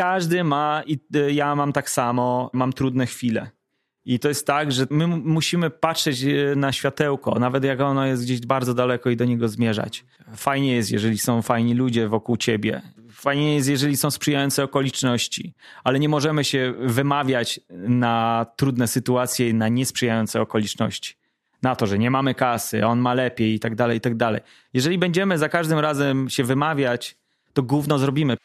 każdy ma, i y, ja mam tak samo, mam trudne chwile. I to jest tak, że my musimy patrzeć y, na światełko, nawet jak ono jest gdzieś bardzo daleko i do niego zmierzać. Fajnie jest, jeżeli są fajni ludzie wokół ciebie. Fajnie jest, jeżeli są sprzyjające okoliczności, ale nie możemy się wymawiać na trudne sytuacje, na niesprzyjające okoliczności. Na to, że nie mamy kasy, on ma lepiej i tak dalej, i tak dalej. Jeżeli będziemy za każdym razem się wymawiać, to gówno zrobimy.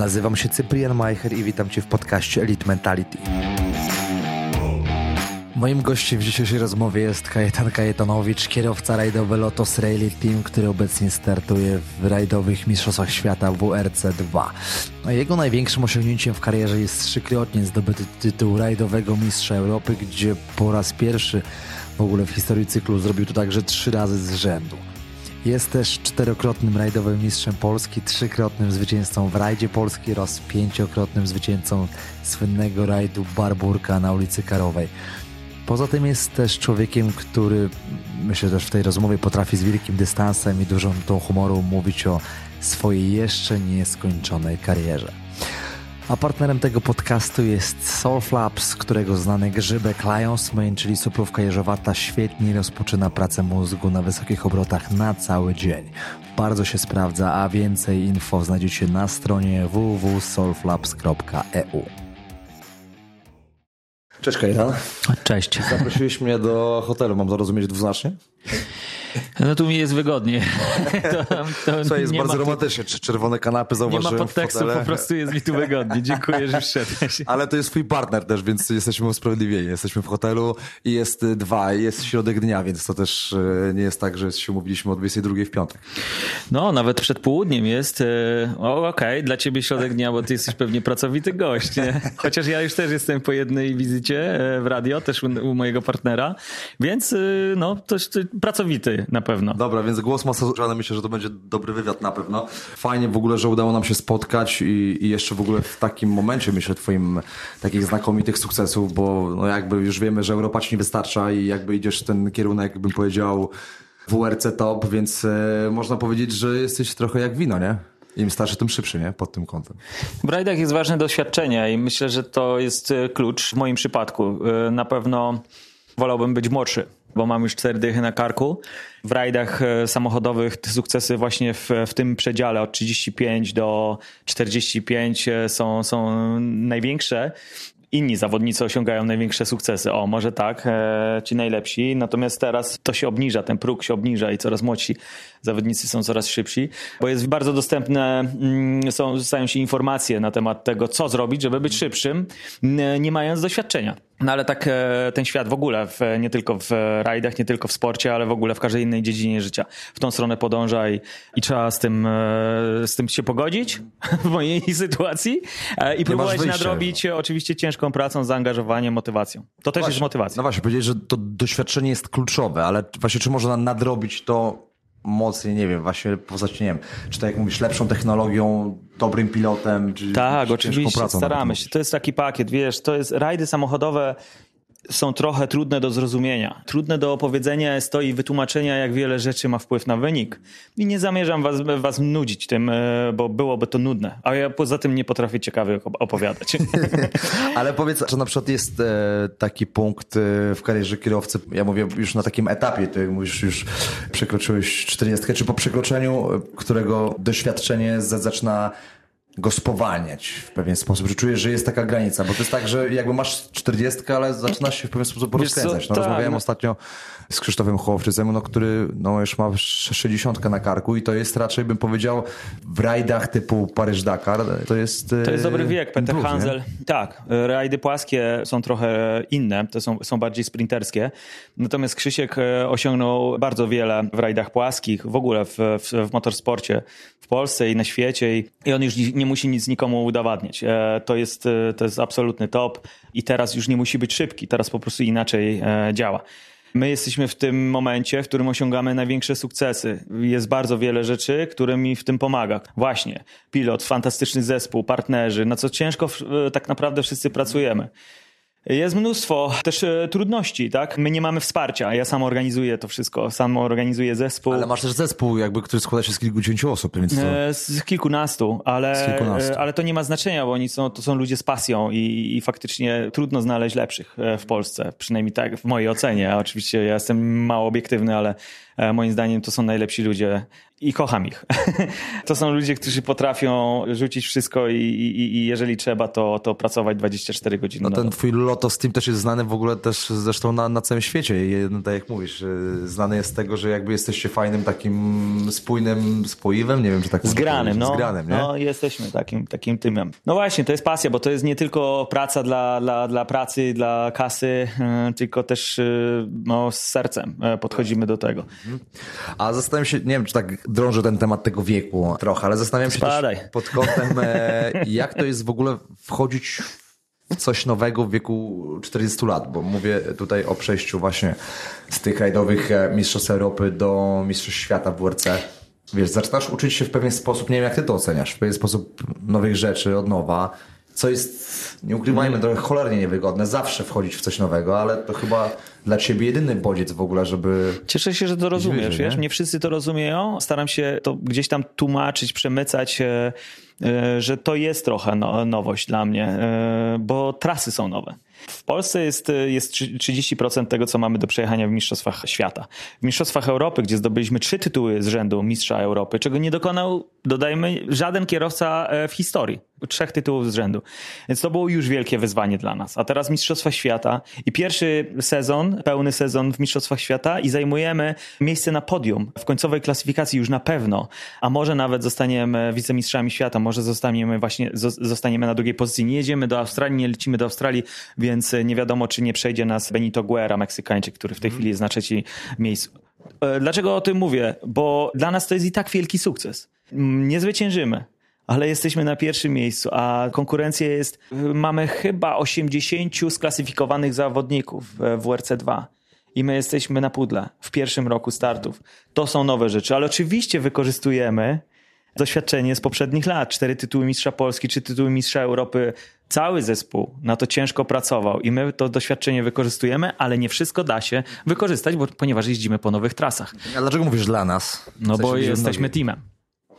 Nazywam się Cyprian Majcher i witam Cię w podcaście Elite Mentality. Moim gościem w dzisiejszej rozmowie jest Kajetan Kajetanowicz, kierowca rajdowy Lotus Rally Team, który obecnie startuje w rajdowych Mistrzostwach Świata WRC2. A jego największym osiągnięciem w karierze jest trzykrotnie zdobyty tytuł rajdowego mistrza Europy, gdzie po raz pierwszy w ogóle w historii cyklu zrobił to także trzy razy z rzędu. Jest też czterokrotnym rajdowym mistrzem Polski, trzykrotnym zwycięzcą w rajdzie Polski oraz pięciokrotnym zwycięzcą słynnego rajdu Barburka na ulicy Karowej. Poza tym jest też człowiekiem, który myślę też w tej rozmowie potrafi z wielkim dystansem i dużą tą humoru mówić o swojej jeszcze nieskończonej karierze. A partnerem tego podcastu jest Soulflaps, którego znany grzybek Lions Mane, czyli suplówka jeżowata, świetnie rozpoczyna pracę mózgu na wysokich obrotach na cały dzień. Bardzo się sprawdza, a więcej info znajdziecie na stronie www.soulflaps.eu. Cześć Kajran. Cześć. Zaprosiłeś mnie do hotelu, mam to rozumieć dwuznacznie? No tu mi jest wygodnie. To, to Słuchaj, jest bardzo romantycznie. Czerwone kanapy zauważyłem Nie ma podtekstu, po prostu jest mi tu wygodnie. Dziękuję, że wszedłeś. Ale to jest twój partner też, więc jesteśmy usprawiedliwieni. Jesteśmy w hotelu i jest dwa, jest środek dnia, więc to też e, nie jest tak, że się umówiliśmy o 22 w piątek. No, nawet przed południem jest. E, o, okej, okay, dla ciebie środek dnia, bo ty jesteś pewnie pracowity gość, nie? Chociaż ja już też jestem po jednej wizycie e, w radio, też u, u mojego partnera, więc no, to, to pracowity na pewno. Dobra, więc głos masażowany, myślę, że to będzie dobry wywiad na pewno. Fajnie w ogóle, że udało nam się spotkać i, i jeszcze w ogóle w takim momencie, myślę, twoim takich znakomitych sukcesów, bo no jakby już wiemy, że Europa ci nie wystarcza i jakby idziesz w ten kierunek, bym powiedział, WRC top, więc e, można powiedzieć, że jesteś trochę jak wino, nie? Im starszy, tym szybszy, nie? Pod tym kątem. W rajdach jest ważne doświadczenie i myślę, że to jest e, klucz w moim przypadku. E, na pewno wolałbym być młodszy bo mam już cztery dychy na karku. W rajdach e, samochodowych te sukcesy właśnie w, w tym przedziale od 35 do 45 e, są, są największe inni zawodnicy osiągają największe sukcesy. O, może tak, e, ci najlepsi. Natomiast teraz to się obniża, ten próg się obniża i coraz młodsi zawodnicy są coraz szybsi, bo jest bardzo dostępne, mm, są, stają się informacje na temat tego, co zrobić, żeby być szybszym, nie mając doświadczenia. No ale tak e, ten świat w ogóle, w, nie tylko w rajdach, nie tylko w sporcie, ale w ogóle w każdej innej dziedzinie życia w tą stronę podąża i, i trzeba z tym, e, z tym się pogodzić w mojej sytuacji e, i próbować nadrobić oczywiście ciężką pracą, zaangażowaniem, motywacją. To też właśnie, jest motywacja. No właśnie, powiedzieć, że to doświadczenie jest kluczowe, ale właśnie czy można nadrobić to mocniej, nie wiem, właśnie poznać, nie wiem, czy tak jak mówisz, lepszą technologią, dobrym pilotem, czy Tak, czy oczywiście, staramy się. To jest taki pakiet, wiesz, to jest rajdy samochodowe są trochę trudne do zrozumienia. Trudne do opowiedzenia jest to i wytłumaczenia, jak wiele rzeczy ma wpływ na wynik. I nie zamierzam was, was nudzić tym, e, bo byłoby to nudne. A ja poza tym nie potrafię ciekawie opowiadać. Ale powiedz, czy na przykład jest e, taki punkt e, w karierze kierowcy, ja mówię już na takim etapie, ty mówisz, już przekroczyłeś 40, czy po przekroczeniu, którego doświadczenie zaczyna go spowalniać w pewien sposób, że czujesz, że jest taka granica, bo to jest tak, że jakby masz 40, ale zaczynasz się w pewien sposób rozkręcać. No, tak, rozmawiałem ostatnio z Krzysztofem Hołowczycem, no, który no, już ma 60 na karku i to jest raczej, bym powiedział, w rajdach typu Paryż-Dakar, to jest... To jest dobry wiek, Peter improve, Hansel. Nie? Tak, rajdy płaskie są trochę inne, to są, są bardziej sprinterskie, natomiast Krzysiek e, osiągnął bardzo wiele w rajdach płaskich, w ogóle w, w, w motorsporcie w Polsce i na świecie i on już nie musi nic nikomu udowadniać. E, to jest, e, to jest absolutny top i teraz już nie musi być szybki, teraz po prostu inaczej e, działa. My jesteśmy w tym momencie, w którym osiągamy największe sukcesy. Jest bardzo wiele rzeczy, które mi w tym pomaga. Właśnie, pilot, fantastyczny zespół, partnerzy, na co ciężko tak naprawdę wszyscy pracujemy. Jest mnóstwo też e, trudności, tak? My nie mamy wsparcia. Ja sam organizuję to wszystko, sam organizuję zespół. Ale masz też zespół, jakby, który składa się z kilkudziesięciu osób, więc to... E, Z kilkunastu, ale, Z kilkunastu. e, ale to nie ma znaczenia, bo oni są, to są ludzie z pasją i, i faktycznie trudno znaleźć lepszych e, w Polsce, przynajmniej tak w mojej ocenie. Oczywiście ja jestem mało obiektywny, ale e, moim zdaniem to są najlepsi ludzie i kocham ich. to są ludzie, którzy potrafią rzucić wszystko i, i, i jeżeli trzeba, to, to pracować 24 godziny. No ten dobę. twój Lotos Team też jest znany w ogóle też zresztą na, na całym świecie. I, no, tak jak mówisz, znany jest z tego, że jakby jesteście fajnym takim spójnym spoiwem, nie wiem, czy tak Zgranym, no. Zgranym, nie? no jesteśmy takim, takim tymem. No właśnie, to jest pasja, bo to jest nie tylko praca dla, dla, dla pracy, dla kasy, e, tylko też e, no, z sercem e, podchodzimy do tego. A zastanawiam się, nie wiem, czy tak drążę ten temat tego wieku trochę, ale zastanawiam się Spadaj. też pod kątem, e, jak to jest w ogóle wchodzić w coś nowego w wieku 40 lat, bo mówię tutaj o przejściu właśnie z tych rajdowych e, mistrzostw Europy do mistrzostw świata w WRC. Wiesz, zaczynasz uczyć się w pewien sposób, nie wiem jak ty to oceniasz, w pewien sposób nowych rzeczy od nowa, co jest, nie ukrywajmy, trochę cholernie niewygodne, zawsze wchodzić w coś nowego, ale to chyba dla ciebie jedyny bodziec w ogóle, żeby Cieszę się, że to rozumiesz, wyżej, wiesz? nie? Nie wszyscy to rozumieją. Staram się to gdzieś tam tłumaczyć, przemycać, e, e, że to jest trochę no, nowość dla mnie, e, bo trasy są nowe. W Polsce jest, jest trzy- 30% tego, co mamy do przejechania w Mistrzostwach Świata. W Mistrzostwach Europy, gdzie zdobyliśmy trzy tytuły z rzędu Mistrza Europy, czego nie dokonał, dodajmy, żaden kierowca w historii. Trzech tytułów z rzędu. Więc to było już wielkie wyzwanie dla nas. A teraz Mistrzostwa Świata i pierwszy sezon, pełny sezon w Mistrzostwach Świata i zajmujemy miejsce na podium w końcowej klasyfikacji już na pewno. A może nawet zostaniemy wicemistrzami świata, może zostaniemy właśnie, zo- zostaniemy na drugiej pozycji. Nie jedziemy do Australii, nie lecimy do Australii, więc nie wiadomo, czy nie przejdzie nas Benito Guerra, Meksykańczyk, który w tej chwili jest na trzeciej miejscu. E, Dlaczego o tym mówię? Bo dla nas to jest i tak wielki sukces. Mm, Nie zwyciężymy ale jesteśmy na pierwszym miejscu, a konkurencja jest, mamy chyba 80 sklasyfikowanych zawodników w WRC2 i my jesteśmy na pudle w pierwszym roku startów. To są nowe rzeczy, ale oczywiście wykorzystujemy doświadczenie z poprzednich lat. Cztery tytuły mistrza Polski, trzy tytuły mistrza Europy. Cały zespół na to ciężko pracował i my to doświadczenie wykorzystujemy, ale nie wszystko da się wykorzystać, bo, ponieważ jeździmy po nowych trasach. A dlaczego mówisz dla nas? No W bo sensie, że jesteśmy nogi. teamem.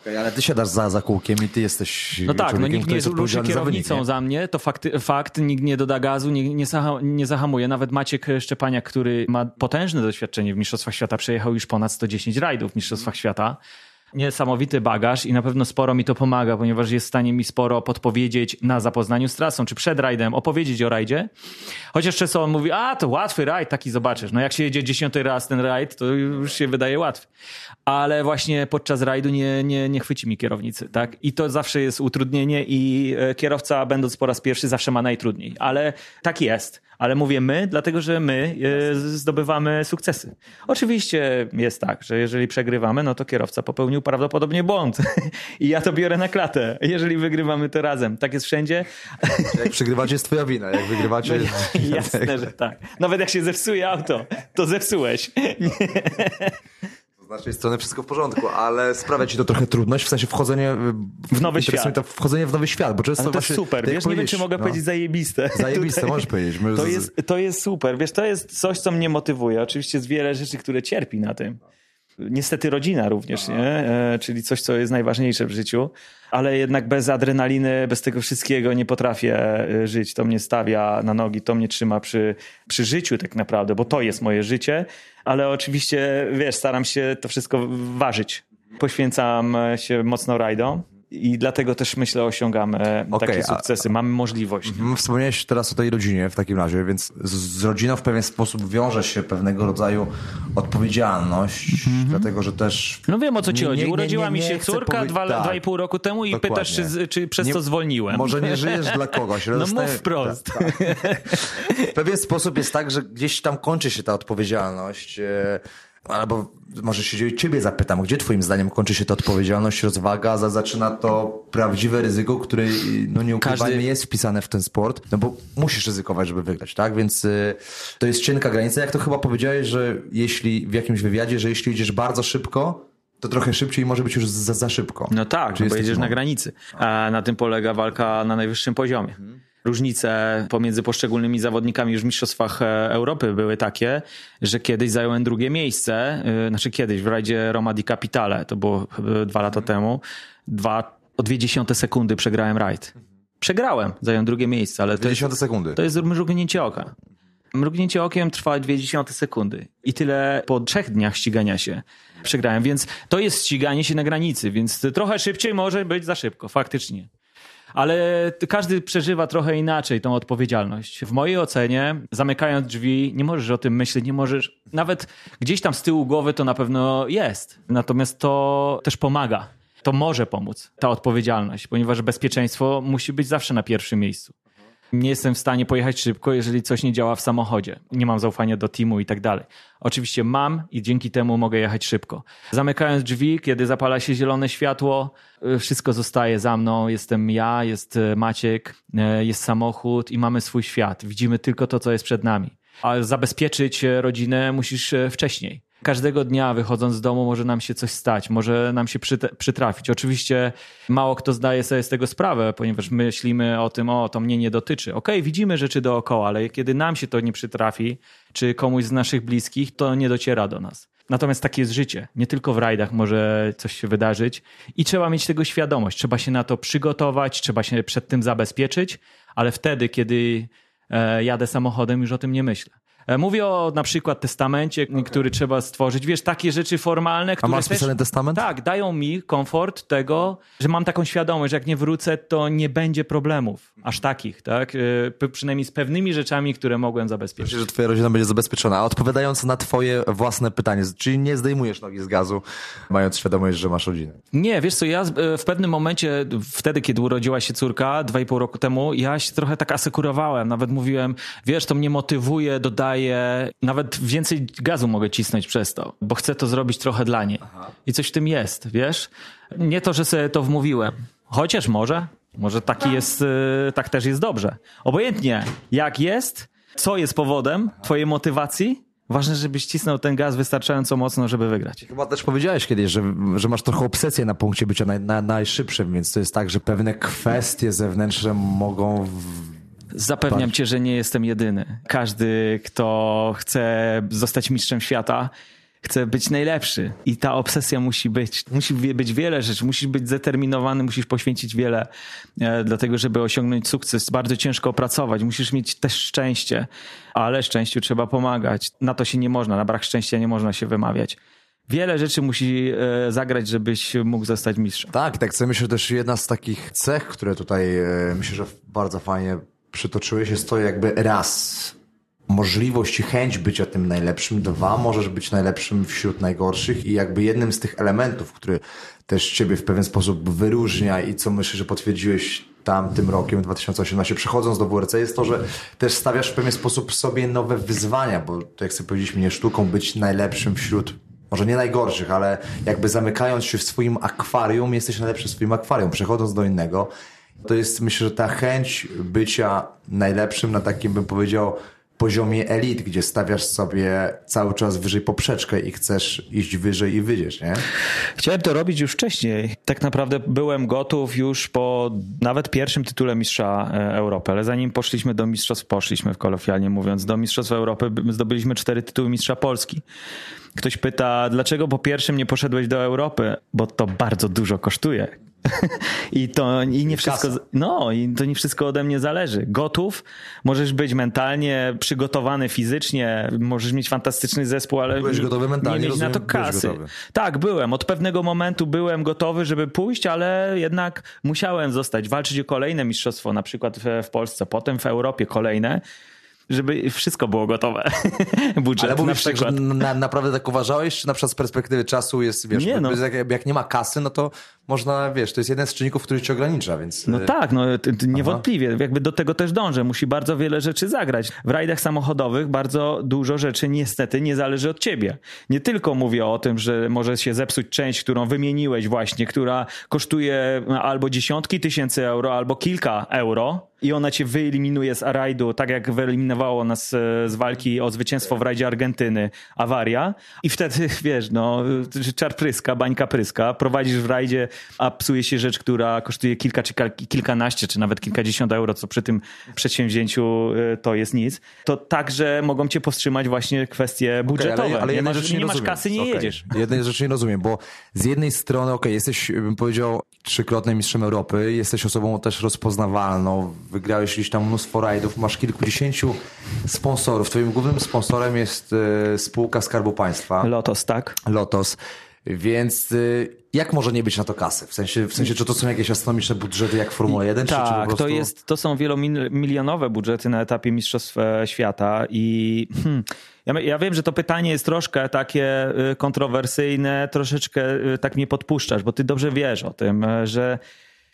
Okej, ale ty siadasz za, za kółkiem i ty jesteś No tak, no nikt nie jest ruszy odpowiedzialny za wynik, kierownicą za mnie, to fakt, fakt, nikt nie doda gazu, nie, nie, zaha, nie zahamuje. Nawet Maciek Szczepaniak, który ma potężne doświadczenie w Mistrzostwach Świata, przejechał już ponad 110 rajdów w Mistrzostwach Świata. Niesamowity bagaż i na pewno sporo mi to pomaga, ponieważ jest w stanie mi sporo podpowiedzieć na zapoznaniu z trasą, czy przed rajdem, opowiedzieć o rajdzie. Chociaż często on mówi, a to łatwy rajd, taki zobaczysz. No jak się jedzie dziesiąty raz ten rajd, to już się wydaje łatwy. Ale właśnie podczas rajdu nie, nie, nie chwyci mi kierownicy, tak? I to zawsze jest utrudnienie i e, kierowca będąc po raz pierwszy zawsze ma najtrudniej. Ale tak jest. Ale mówię my, dlatego że my e, zdobywamy sukcesy. Oczywiście jest tak, że jeżeli przegrywamy, no to kierowca popełnił prawdopodobnie błąd. I ja to biorę na klatę. Jeżeli wygrywamy, to razem. Tak jest wszędzie. Jak przegrywacie, jest twoja wina. Jak wygrywacie... Jasne, że tak. Nawet jak się zepsuje auto, to zepsułeś. Z naszej strony wszystko w porządku, ale sprawia ci to trochę trudność, w sensie wchodzenie W nowy świat. To wchodzenie w nowy świat, bo często Ale to właśnie, jest super. tak Wiesz, nie wiem, czy mogę no, powiedzieć zajebiste. Zajebiste, możesz powiedzieć. To jest, to jest super. Wiesz, to jest coś, co mnie motywuje. Oczywiście jest wiele rzeczy, które cierpi na tym. Niestety rodzina również, nie? E, czyli coś, co jest najważniejsze w życiu. Ale jednak bez adrenaliny, bez tego wszystkiego nie potrafię e, żyć. To mnie stawia na nogi, to mnie trzyma przy, przy życiu tak naprawdę, bo to jest moje życie. Ale oczywiście, wiesz, staram się to wszystko ważyć. Poświęcam się mocno rajdom. I dlatego też myślę, osiągamy Okej, takie a- sukcesy. Mamy możliwość. Mm, Wspomniałeś teraz o tej rodzinie w takim razie, więc z, z rodziną w pewien sposób wiąże się pewnego rodzaju odpowiedzialność, dlatego że też... No wiem o co ci Nie, chodzi. nie, nie, Urodziła nie, mi się córka powie- dwa, tak. dwa i pół roku temu i Dokładnie. pytasz, czy, czy przez Nie- to zwolniłem. Może nie żyjesz dla kogoś. No zostaje- mów wprost. Tak, tak. W pewien sposób jest tak, że gdzieś tam kończy się ta odpowiedzialność. Albo może się ciebie zapytam, gdzie twoim zdaniem kończy się ta odpowiedzialność, rozwaga, za, zaczyna to prawdziwe ryzyko, które, no nie ukrywajmy, Każdy- jest wpisane w ten sport, no bo musisz ryzykować, żeby wygrać, tak? Więc y, to jest cienka granica. Jak to chyba powiedziałeś, że jeśli w jakimś wywiadzie, że jeśli idziesz bardzo szybko, to trochę szybciej może być już za, za szybko. No tak, Czy no bo jedziesz na granicy. A na tym polega walka na najwyższym poziomie. Różnice pomiędzy poszczególnymi zawodnikami już w Mistrzostwach e, Europy były takie, że kiedyś zająłem drugie miejsce, e, znaczy kiedyś w rajdzie Roma di Capitale, to było dwa lata temu, dwa, o dwie dziesiąte sekundy przegrałem rajd. Przegrałem, zająłem drugie miejsce, ale to jest, sekundy. to jest mrugnięcie oka. Mrugnięcie okiem trwa dwie dziesiąte sekundy i tyle po trzech dniach ścigania się przegrałem, więc to jest ściganie się na granicy, więc trochę szybciej może być za szybko, faktycznie ale każdy przeżywa trochę inaczej tą odpowiedzialność. W mojej ocenie, zamykając drzwi, nie możesz o tym myśleć, nie możesz, nawet gdzieś tam z tyłu głowy to na pewno jest. Natomiast to też pomaga. To może pomóc, ta odpowiedzialność, ponieważ bezpieczeństwo musi być zawsze na pierwszym miejscu nie jestem w stanie pojechać szybko, jeżeli coś nie działa w samochodzie. Nie mam zaufania do teamu i tak dalej. Oczywiście mam i dzięki temu mogę jechać szybko. Zamykając drzwi, kiedy zapala się zielone światło, y, wszystko zostaje za mną. Jestem ja, jest y, Maciek, y, jest samochód i mamy swój świat. Widzimy tylko to, co jest przed nami. A zabezpieczyć rodzinę musisz wcześniej każdego dnia wychodząc z domu może nam się coś stać, może nam się przytrafić. Oczywiście mało kto zdaje sobie z tego sprawę, ponieważ myślimy o tym, o to mnie nie dotyczy. Okej, okay, widzimy rzeczy dookoła, ale kiedy nam się to nie przytrafi, czy komuś z naszych bliskich, to nie dociera do nas. Natomiast takie jest życie. Nie tylko w rajdach może coś się wydarzyć i trzeba mieć tego świadomość. Trzeba się na to przygotować, trzeba się przed tym zabezpieczyć, ale wtedy, kiedy e, jadę samochodem, już o tym nie myślę. E, mówię o na przykład testamencie, który trzeba stworzyć. Wiesz, takie rzeczy formalne, które. A masz spisany testament? Tak, dają mi komfort tego, że mam taką świadomość, że jak nie wrócę, to nie będzie problemów aż takich, tak? E, przynajmniej z pewnymi rzeczami, które mogłem zabezpieczyć. Myślę, że twoja rodzina będzie zabezpieczona. A odpowiadając na twoje własne pytanie, czyli nie zdejmujesz nogi z gazu, mając świadomość, że masz rodzinę? Nie, wiesz co, ja e, w pewnym momencie, wtedy, kiedy urodziła się córka, dwa i pół roku temu, ja się trochę tak asekurowałem. Nawet mówiłem, wiesz, to mnie motywuje, dodaje daje, nawet więcej gazu mogę cisnąć przez to, bo chcę to zrobić trochę dla niej. Aha. I coś w tym jest, wiesz? Nie to, że sobie to wmówiłem. Chociaż może, może taki jest, y, tak też jest dobrze. Obojętnie, jak jest, co jest powodem twojej motywacji, Ważne, żebyś cisnął ten gaz wystarczająco mocno, żeby wygrać. Chyba też powiedziałeś kiedyś, że, że masz trochę obsesję na punkcie bycia naj, na, najszybszym, więc to jest tak, że pewne kwestie zewnętrzne mogą Zapewniam cię, że nie jestem jedyny. Każdy, kto chce zostać mistrzem świata, chce być najlepszy. I ta obsesja musi być. Musi być wiele rzeczy. Musisz być zdeterminowany, musisz poświęcić wiele e, dlatego, żeby osiągnąć sukces. Bardzo ciężko pracować. Musisz mieć też szczęście, ale szczęściu trzeba pomagać. Na to się nie można, na brak szczęścia nie można się wymawiać wiele rzeczy musi e, zagrać, żebyś mógł zostać mistrzem. Tak, tak. Myślę, że też jedna z takich cech, które tutaj e, myślę, że bardzo fajnie przytoczyłeś, jest to jakby raz możliwość i chęć bycia tym najlepszym, dwa możesz być najlepszym wśród najgorszych i jakby jednym z tych elementów, który też ciebie w pewien sposób wyróżnia i co myślę, że potwierdziłeś tamtym rokiem, 2018, przechodząc do WRC, jest to, że też stawiasz w pewien sposób sobie nowe wyzwania, bo to jak sobie powiedzieliśmy, nie sztuką być najlepszym wśród może nie najgorszych, ale jakby zamykając się w swoim akwarium, jesteś najlepszy w swoim akwarium. Przechodząc do innego, to jest myślę, że ta chęć bycia najlepszym na takim bym powiedział poziomie elit, gdzie stawiasz sobie cały czas wyżej poprzeczkę i chcesz iść wyżej i wyjdziesz, nie? Chciałem to robić już wcześniej. Tak naprawdę byłem gotów już po nawet pierwszym tytule mistrza e, Europy, ale zanim poszliśmy do mistrzostw, poszliśmy kolokwialnie mówiąc, do mistrzostw Europy zdobyliśmy cztery tytuły mistrza Polski. Ktoś pyta, dlaczego po pierwszym nie poszedłeś do Europy? Bo to bardzo dużo kosztuje. I to i nie wszystko, no i to nie wszystko ode mnie zależy. Gotów, możesz być mentalnie przygotowany fizycznie, możesz mieć fantastyczny zespół, ale Byłeś gotowy mentalnie, nie mieć rozumiem, na to kasy. Tak, byłem. Od pewnego momentu byłem gotowy, żeby pójść, ale jednak musiałem zostać, walczyć o kolejne mistrzostwo, na przykład w, Polsce, potem w Europie kolejne żeby wszystko było gotowe. Budżet Ale mówisz na tak, że na, naprawdę tak uważałeś, czy na przykład z perspektywy czasu jest, wiesz, nie, no. jak, jak, nie ma kasy, no to można, wiesz, to jest jeden z czynników, który cię ogranicza, więc... No y, tak, no niewątpliwie, jakby do tego też dążę, musi bardzo wiele rzeczy zagrać. W rajdach samochodowych bardzo dużo rzeczy niestety nie zależy od ciebie. Nie tylko mówię o tym, że może się zepsuć część, którą wymieniłeś właśnie, która kosztuje albo dziesiątki tysięcy euro, albo kilka euro, i ona cię wyeliminuje z rajdu, tak jak wyeliminowało nas e, z walki o zwycięstwo w rajdzie Argentyny awaria. I wtedy, wiesz, no, czar pryska, bańka pryska, prowadzisz w rajdzie a psuje się rzecz, która kosztuje kilka czy kilkanaście, czy nawet kilkadziesiąt euro, co przy tym przedsięwzięciu y, to jest nic, to także mogą cię powstrzymać właśnie kwestie budżetowe. Okay, ale, ale nie, masz, nie, nie masz kasy, nie okay. jedziesz. Jednej rzeczy nie rozumiem, bo z jednej strony, okej, okay, jesteś, bym powiedział, trzykrotnym mistrzem Europy, jesteś osobą też rozpoznawalną, wygrałeś gdzieś tam mnóstwo rajdów, masz kilkudziesięciu sponsorów. Twoim głównym sponsorem jest e, spółka Skarbu Państwa. Lotos, tak? Lotos. Więc y, jak może nie być na to kasy? W sensie, w sensie czy to są jakieś astronomiczne budżety jak Formuła 1? Tak, czy, czy prostu... to, jest, to są wielomilionowe budżety na etapie Mistrzostw e, Świata i hmm, ja, ja, wiem, że to pytanie jest troszkę takie y, kontrowersyjne, troszeczkę y, tak mnie podpuszczasz, bo ty dobrze wiesz o tym, e, że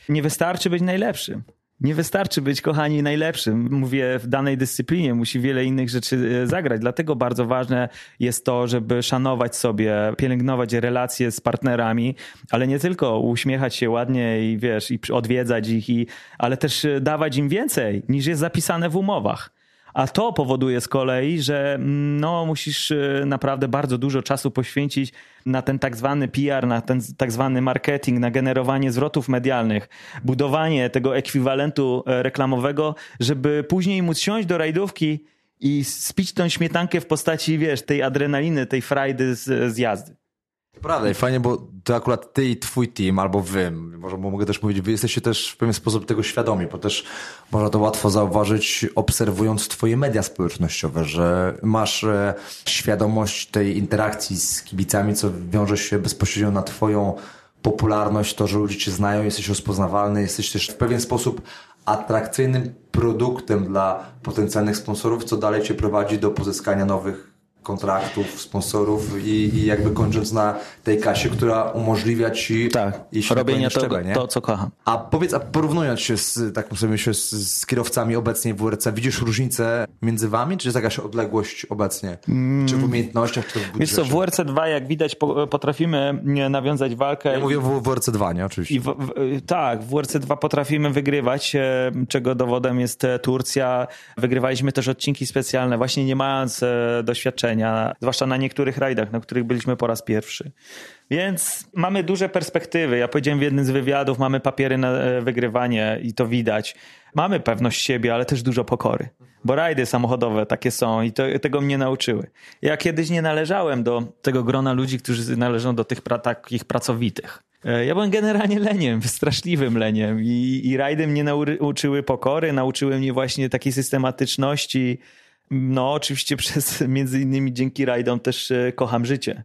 nie wystarczy być najlepszym. Nie wystarczy być, kochani, najlepszym. Mówię w danej dyscyplinie, musi wiele innych rzeczy e, zagrać. Dlatego bardzo ważne jest to, żeby szanować sobie, pielęgnować relacje z partnerami, ale nie tylko uśmiechać się ładnie i wiesz, i odwiedzać ich, i, ale też e, dawać im więcej niż jest zapisane w umowach. A to powoduje z kolei, że mm, no, musisz y, naprawdę bardzo dużo czasu poświęcić na ten tak zwany PR, na ten tak zwany marketing, na generowanie zwrotów medialnych, budowanie tego ekwiwalentu e, reklamowego, żeby później móc siąść do rajdówki i spić tą śmietankę w postaci, wiesz, tej adrenaliny, tej frajdy z, z jazdy. Prawda i fajnie, bo to akurat ty i twój team, albo wy, może mogę też powiedzieć, wy jesteście też w pewien sposób tego świadomi, bo też można to łatwo zauważyć obserwując twoje media społecznościowe, że masz e, świadomość tej interakcji z kibicami, co wiąże się bezpośrednio na twoją popularność, to, że ludzie cię znają, jesteś rozpoznawalny, jesteś też w pewien sposób atrakcyjnym produktem dla potencjalnych sponsorów, co dalej cię prowadzi do pozyskania nowych kontraktów, sponsorów i, i, jakby kończąc na tej kasie, która umożliwia ci tak, robienie to, szczebel, to, co kocham. A powiedz, a porównując się z, tak sobie się z, z kierowcami obecnie w WRC, widzisz różnicę między wami, czy jest jakaś odległość obecnie? Mm. Czy w umiejętnościach, czy w budżecie? Wiesz co, w WRC 2 jak widać potrafimy nawiązać walkę. Ja mówię w WRC 2, nie? Oczywiście. W, w, tak, w WRC 2 potrafimy wygrywać, e, czego dowodem jest e, Turcja. Wygrywaliśmy też odcinki specjalne, właśnie nie mając e, zwłaszcza na niektórych rajdach, na których byliśmy po raz pierwszy. Więc mamy duże perspektywy. Ja powiedziałem w jednym z wywiadów, mamy papiery na e, wygrywanie i to widać. Mamy pewność siebie, ale też dużo pokory. Bo rajdy samochodowe takie są i to, tego mnie nauczyły. Ja kiedyś nie należałem do tego grona ludzi, którzy należą do tych pra, takich pracowitych. E, ja byłem generalnie leniem, straszliwym leniem i, i rajdy mnie nauczyły pokory, nauczyły mnie właśnie takiej systematyczności, no, oczywiście przez, między innymi dzięki rajdom też e, kocham życie.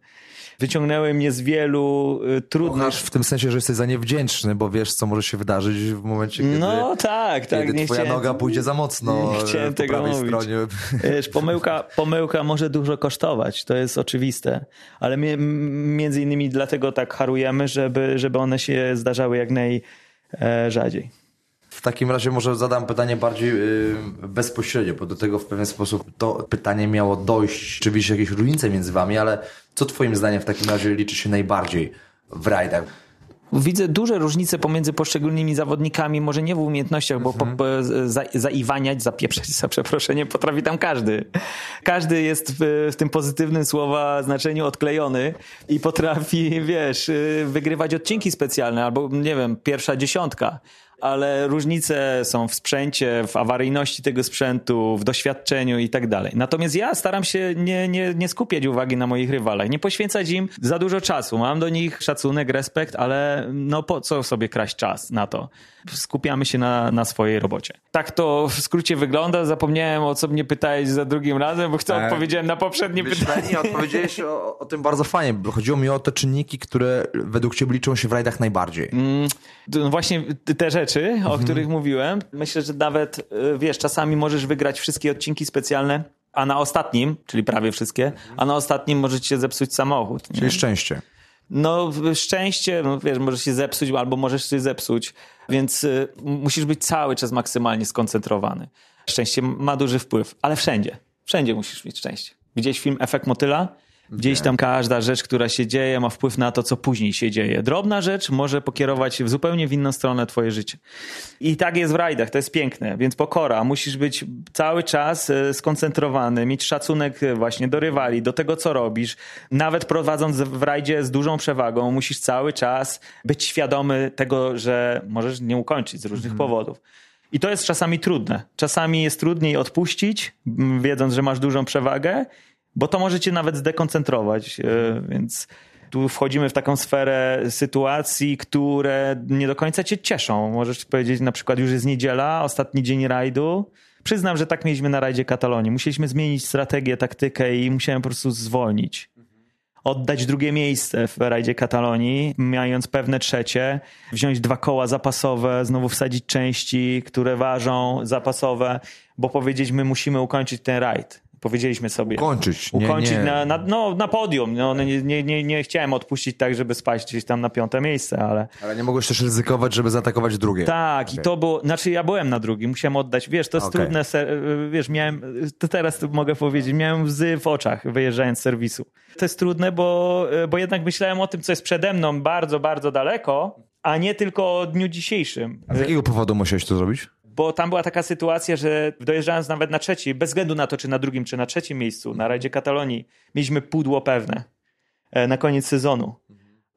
Wyciągnęły mnie z wielu e, trudnych... Kochasz w tym sensie, że jesteś za nie wdzięczny, bo wiesz, co może się wydarzyć w momencie, kiedy, no, tak, tak, kiedy nie twoja chciałem, noga pójdzie za mocno nie chciałem po tego mówić. stronie. Wiesz, pomyłka, pomyłka może dużo kosztować, to jest oczywiste, ale my, między innymi dlatego tak harujemy, żeby, żeby one się zdarzały jak najrzadziej. W takim razie może zadam pytanie bardziej yy, bezpośrednio, bo do tego w pewien sposób to pytanie miało dojść. Czy widzisz jakieś różnice między wami, ale co twoim zdaniem w takim razie liczy się najbardziej w rajdach? Widzę duże różnice pomiędzy poszczególnymi zawodnikami, może nie w umiejętnościach, bo mhm. po, za, zaiwaniać, zapieprzać za przeproszeniem potrafi tam każdy. Każdy jest w, w, tym pozytywnym słowa znaczeniu odklejony i potrafi, wiesz, y, wygrywać odcinki specjalne albo, nie wiem, pierwsza dziesiątka ale różnice są w sprzęcie, w awaryjności tego sprzętu, w doświadczeniu i tak dalej. Natomiast ja staram się nie, nie, nie skupiać uwagi na moich rywalach, nie poświęcać im za dużo czasu. Mam do nich szacunek, respekt, ale no po co sobie kraść czas na to? skupiamy się na, na swojej robocie. Tak to w skrócie wygląda. Zapomniałem o co mnie pytałeś za drugim razem, bo chcę e, odpowiedziałem na poprzednie pytanie. Nie, odpowiedziałeś o, o, tym bardzo fajnie, bo chodziło mi o te czynniki, które według ciebie liczą się w rajdach najbardziej. Mm, no właśnie te rzeczy, mhm. o których mówiłem. Myślę, że nawet, y, wiesz, czasami możesz wygrać wszystkie odcinki specjalne, a na ostatnim, czyli prawie wszystkie, a na ostatnim możecie zepsuć samochód. Czyli nie? szczęście. No, szczęście, no wiesz, możesz się zepsuć albo możesz się zepsuć, więc y, musisz być cały czas maksymalnie skoncentrowany. Szczęście ma duży wpływ, ale wszędzie. Wszędzie musisz mieć szczęście. Widziałeś film Efekt Motyla? Gdzieś tam każda rzecz, która się dzieje, ma wpływ na to, co później się dzieje. Drobna rzecz może pokierować w zupełnie w inną stronę twoje życie. I tak jest w rajdach, to jest piękne. Więc pokora, musisz być cały czas e, skoncentrowany, mieć szacunek e, właśnie do rywali, do tego, co robisz. Nawet prowadząc w rajdzie z dużą przewagą, musisz cały czas być świadomy tego, że możesz nie ukończyć z różnych mhm. powodów. I to jest czasami trudne. Czasami jest trudniej odpuścić, wiedząc, że masz dużą przewagę, bo to może cię nawet zdekoncentrować, e, więc tu wchodzimy w taką sferę sytuacji, które nie do końca cię cieszą. Możesz powiedzieć, na przykład już jest niedziela, ostatni dzień rajdu. Przyznam, że tak mieliśmy na rajdzie Katalonii. Musieliśmy zmienić strategię, taktykę i musiałem po prostu zwolnić. Oddać drugie miejsce w rajdzie Katalonii, mając pewne trzecie, wziąć dwa koła zapasowe, znowu wsadzić części, które ważą zapasowe, bo powiedzieliśmy, musimy ukończyć ten rajd powiedzieliśmy sobie. Ukończyć. Ukończyć nie. Na, na, no, na podium. No, nie, nie, nie, nie chciałem odpuścić tak, żeby spaść gdzieś tam na piąte miejsce, ale... Ale nie mogłeś też ryzykować, żeby zaatakować drugie. Tak, okay. i to było... Znaczy ja byłem na drugim, musiałem oddać. Wiesz, to jest okay. trudne, wiesz, miałem... To teraz mogę powiedzieć, miałem łzy w oczach wyjeżdżając z serwisu. To jest trudne, bo, bo jednak myślałem o tym, co jest przede mną bardzo, bardzo daleko, a nie tylko o dniu dzisiejszym. A z jakiego powodu musiałeś to zrobić? Bo tam była taka sytuacja, że dojeżdżając nawet na trzeci, bez względu na to, czy na drugim, czy na trzecim miejscu, na rajdzie Katalonii, mieliśmy pudło pewne e, na koniec sezonu.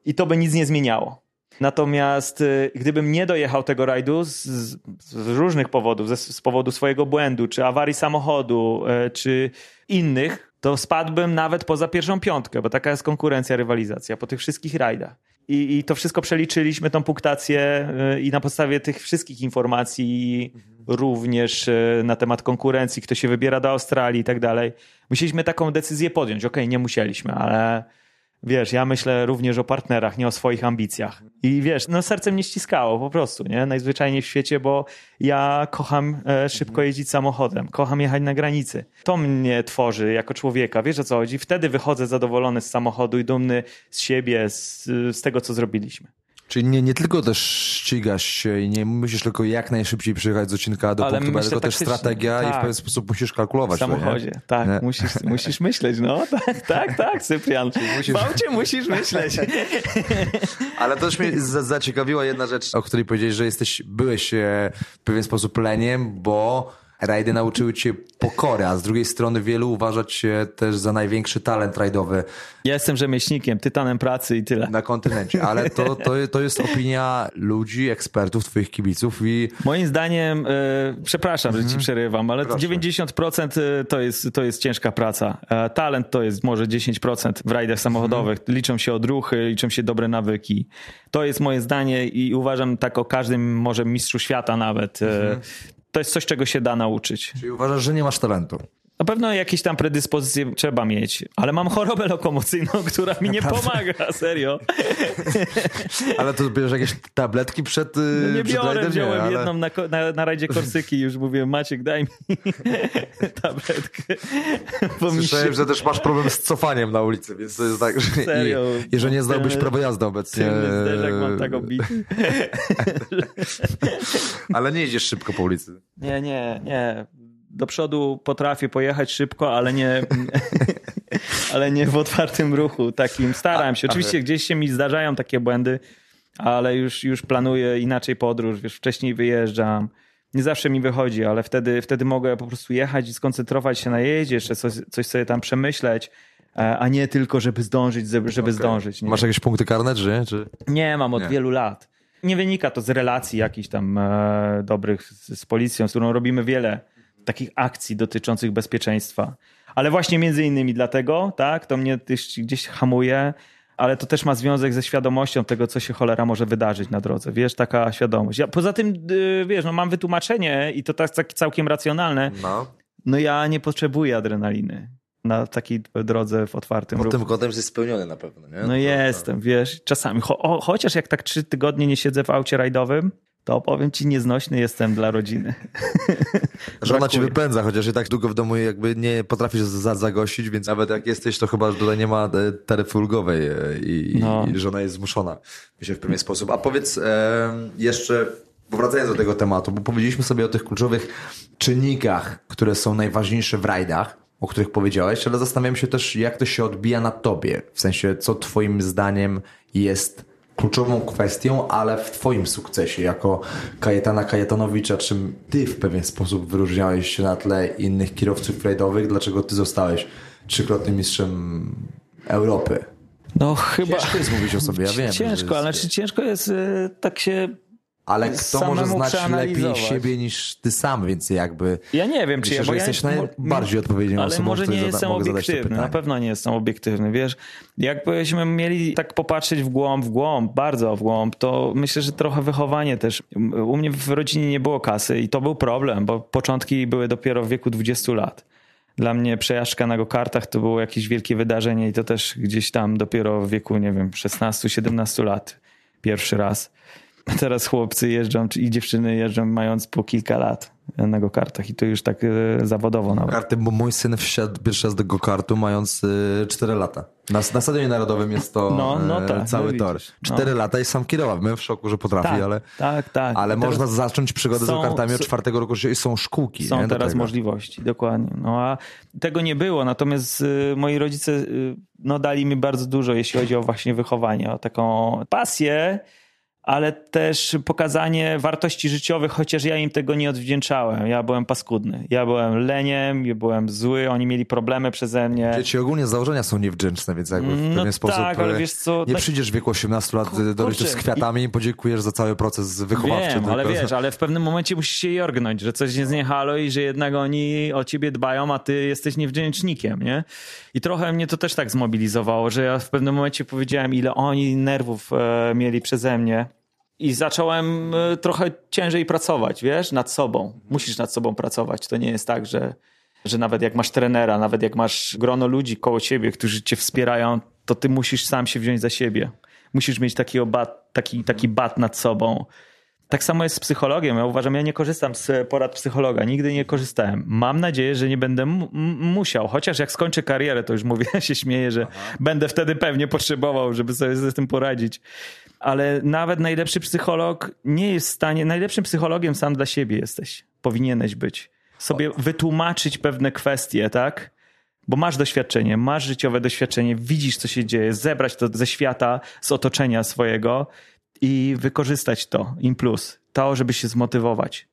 I to by nic nie zmieniało. Natomiast e, gdybym nie dojechał tego rajdu z, z różnych powodów, z, z, powodu swojego błędu, czy awarii samochodu, e, czy innych, to spadłbym nawet poza pierwszą piątkę, bo taka jest konkurencja, rywalizacja po tych wszystkich rajdach. I, I, to wszystko przeliczyliśmy, tą punktację y, i na podstawie tych wszystkich informacji, mhm. również y, na temat konkurencji, kto się wybiera do Australii i tak dalej, musieliśmy taką decyzję podjąć. Okej, okay, nie musieliśmy, ale Wiesz, ja myślę również o partnerach, nie o swoich ambicjach. I wiesz, no serce mnie ściskało po prostu, nie? Najzwyczajniej w świecie, bo ja kocham e, szybko jeździć samochodem, kocham jechać na granicy. To mnie tworzy jako człowieka, wiesz o co chodzi? Wtedy wychodzę zadowolony z samochodu i dumny z siebie, z, z tego, co zrobiliśmy. Czyli nie, nie tylko też ścigasz się i nie musisz tylko jak najszybciej przyjechać z odcinka do ale punktu, ale tylko też strategia tak. i w pewien sposób musisz kalkulować. W samochodzie, to, tak. Musisz, musisz myśleć, no tak, tak, tak, Cyprian. Musisz... Bałcie musisz myśleć. ale to też mnie zaciekawiła jedna rzecz, o której powiedziałeś, że jesteś, byłeś e, w pewien sposób leniem, bo rajdy nauczyły cię pokory, a z drugiej strony wielu uważać się też za największy talent rajdowy. Ja jestem rzemieślnikiem, tytanem pracy i tyle. Na kontynencie, ale to, to, to jest opinia ludzi, ekspertów, twoich kibiców i... Moim zdaniem, e, przepraszam, że ci mhm. przerywam, ale Proszę. 90% e, to jest, to jest ciężka praca. E, talent to jest może 10% w rajdach samochodowych. Mhm. Liczą się odruchy, liczą się dobre nawyki. To jest moje zdanie i uważam tak o każdym może mistrzu świata nawet. Mhm to jest coś, czego się da nauczyć. Czyli uważasz, że nie masz talentu? Na pewno jakieś tam predyspozycje trzeba mieć, ale mam chorobę lokomocyjną, która mi nie pomaga, serio. ale to bierzesz jakieś tabletki przed no Nie przed biorę, wziąłem ale... jedną na, na, na rajdzie Korsyki już mówię, Maciek daj mi tabletkę. Słyszałem, się... że też masz problem z cofaniem na ulicy, więc to jest tak, że serio? jeżeli nie zdałbyś prawo jazdy obecnie. jak mam tak obity. ale nie jedziesz szybko po ulicy. Nie, nie, nie do przodu potrafię pojechać szybko, ale nie, ale nie w otwartym ruchu. Takim staram się. Oczywiście gdzieś się mi zdarzają takie błędy, ale już, już planuję inaczej podróż. Wiesz, wcześniej wyjeżdżam. Nie zawsze mi wychodzi, ale wtedy, wtedy mogę po prostu jechać i skoncentrować się na jeździe, jeszcze coś, coś sobie tam przemyśleć e, a nie tylko, żeby zdążyć, żeby okay. zdążyć. Nie? Masz jakieś punkty karne, czy nie? Czy... Nie, mam od nie. wielu lat. Nie wynika to z relacji jakichś tam e, dobrych z, z policją, z którą robimy wiele takich akcji dotyczących bezpieczeństwa. Ale właśnie między innymi dlatego, tak, to mnie gdzieś, hamuje, ale to też ma związek ze świadomością tego, co się cholera może wydarzyć na drodze. Wiesz, taka świadomość. Ja, poza tym, yy, wiesz, no mam wytłumaczenie i to tak całkiem racjonalne. No. no ja nie potrzebuję adrenaliny na takiej drodze w otwartym Pod ruchu. tym kątem jesteś spełniony na pewno, nie? No, no jestem, wiesz, czasami. Cho chociaż jak tak trzy tygodnie nie siedzę w aucie rajdowym, to powiem ci, nieznośny jestem dla rodziny. Żona ci wypędza, chociaż i tak długo w domu jakby nie potrafisz zagościć, więc nawet jak jesteś, to chyba tutaj nie ma e, taryfy ulgowej e, i, no. i żona jest zmuszona się w pewien sposób. A powiedz e, jeszcze, wracając do tego tematu, bo powiedzieliśmy sobie o tych kluczowych czynnikach, które są najważniejsze w rajdach, o których powiedziałeś, ale zastanawiam się też, jak to się odbija na tobie. W sensie, co twoim zdaniem jest kluczową kwestią, ale w twoim sukcesie jako Kajetana Kajetanowicza, czym ty w pewien sposób wyróżniałeś się na tle innych kierowców rajdowych, dlaczego ty zostałeś trzykrotnym mistrzem Europy? No chyba... Ciężko jest mówić o sobie, ja wiem. Ciężko, ale czy ciężko jest y, tak się ale kto może znać lepiej siebie niż ty sam, więc jakby. Ja nie wiem, czy myślę, ja, że jesteś ja, najbardziej odpowiedzialną ale osobą. może nie jestem obiektywny, na pewno nie jestem obiektywny, wiesz. Jakbyśmy mieli tak popatrzeć w głąb, w głąb, bardzo w głąb, to myślę, że trochę wychowanie też. U mnie w rodzinie nie było kasy i to był problem, bo początki były dopiero w wieku 20 lat. Dla mnie przejażdżka na go-kartach to było jakieś wielkie wydarzenie i to też gdzieś tam dopiero w wieku, nie wiem, 16-17 lat pierwszy raz. Teraz chłopcy jeżdżą i dziewczyny jeżdżą mając po kilka lat na go-kartach i to już tak e, zawodowo nawet. Karty, bo mój syn wsiadł pierwszy raz do go-kartu mając 4 e, lata. Na, na Stadionie Narodowym jest to no, no e, tak, cały no tor. 4 no. lata i sam kierował. My w szoku, że potrafi, tak, ale, tak, tak. ale można zacząć przygodę są, z go-kartami od czwartego roku życia i są szkółki. Są nie? teraz możliwości, dokładnie. No a tego nie było, natomiast y, moi rodzice y, no, dali mi bardzo dużo, jeśli chodzi o właśnie wychowanie, o taką pasję, ale też pokazanie wartości życiowych, chociaż ja im tego nie odwdzięczałem. Ja byłem paskudny. Ja byłem leniem, ja byłem zły, oni mieli problemy przeze mnie. Dzieci ogólnie z założenia są niewdzięczne, więc jakby w no pewien sposób tak, ale wiesz co, nie tak... przyjdziesz w wieku 18 lat Kur, do rodziców z kwiatami i podziękujesz za cały proces wychowawczy. Wiem, ale wiesz, ale w pewnym momencie musisz się jorgnąć, że coś nie zniechalo i że jednak oni o ciebie dbają, a ty jesteś niewdzięcznikiem, nie? I trochę mnie to też tak zmobilizowało, że ja w pewnym momencie powiedziałem, ile oni nerwów e, mieli przeze mnie i zacząłem e, trochę ciężej pracować, wiesz, nad sobą. Musisz nad sobą pracować. To nie jest tak, że, że nawet jak masz trenera, nawet jak masz grono ludzi koło siebie, którzy cię wspierają, to ty musisz sam się wziąć za siebie. Musisz mieć taki, bat, taki, taki bat nad sobą. Tak samo jest z psychologiem. Ja uważam, ja nie korzystam z porad psychologa. Nigdy nie korzystałem. Mam nadzieję, że nie będę musiał. Chociaż jak skończę karierę, to już mówię, się śmieję, że Aha. będę wtedy pewnie potrzebował, żeby sobie z tym poradzić ale nawet najlepszy psycholog nie jest w stanie, najlepszym psychologiem sam dla siebie jesteś. Powinieneś być. Sobie wytłumaczyć pewne kwestie, tak? Bo masz doświadczenie, masz życiowe doświadczenie, widzisz, co się dzieje, zebrać to ze świata, z otoczenia swojego i wykorzystać to, im plus. To, żeby się zmotywować.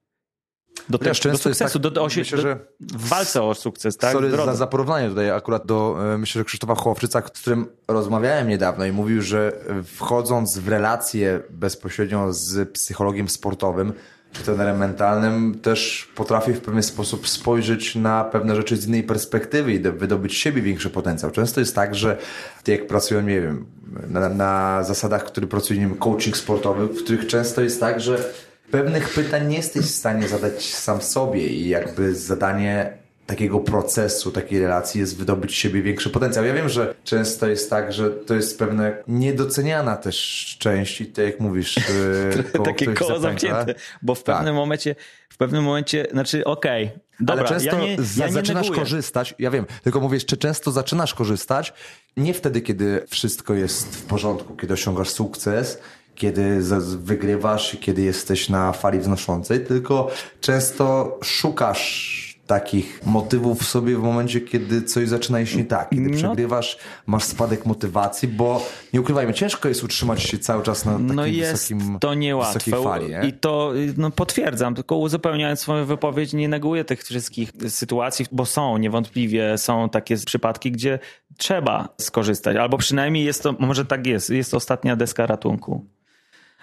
Do, te, do sukcesu, tak, do, myślę, do, że w walce o sukces, tak? Sorry za, za porównanie tutaj akurat do, e, myślę, że Krzysztofa Chłopczyca, z którym rozmawiałem niedawno i mówił, że wchodząc w relację bezpośrednio z psychologiem sportowym, czy trenerem mentalnym, też potrafi w pewien sposób spojrzeć na pewne rzeczy z innej perspektywy i wydobyć siebie większy potencjał. Często jest tak, że jak pracują, nie wiem, na, na zasadach, które pracują, nie wiem, coaching sportowy, w których często jest tak, że pewnych pytań nie jesteś w stanie zadać sam sobie i jakby zadanie takiego procesu, takiej relacji jest wydobyć siebie większy potencjał. Ja wiem, że często jest tak, że to jest pewne niedoceniana też część i tak jak mówisz... koło Takie koło zamknięte, bo w pewnym tak. momencie w pewnym momencie, znaczy okej, okay, dobra, Ale często ja nie, ja nie zaczynasz neguję. korzystać, ja wiem, tylko mówię, czy często zaczynasz korzystać nie wtedy, kiedy wszystko jest w porządku, kiedy osiągasz sukces, kiedy wygrywasz, kiedy jesteś na fali wznoszącej, tylko często szukasz takich motywów w sobie w momencie, kiedy coś zaczyna iść nie tak. Kiedy no. przegrywasz, masz spadek motywacji, bo nie ukrywajmy, ciężko jest utrzymać się cały czas na takim no jest wysokim, to niełatwe. fali. Nie? I to no, potwierdzam, tylko uzupełniając swoją wypowiedź, nie neguję tych wszystkich sytuacji, bo są niewątpliwie, są takie przypadki, gdzie trzeba skorzystać, albo przynajmniej jest to, może tak jest, jest ostatnia deska ratunku.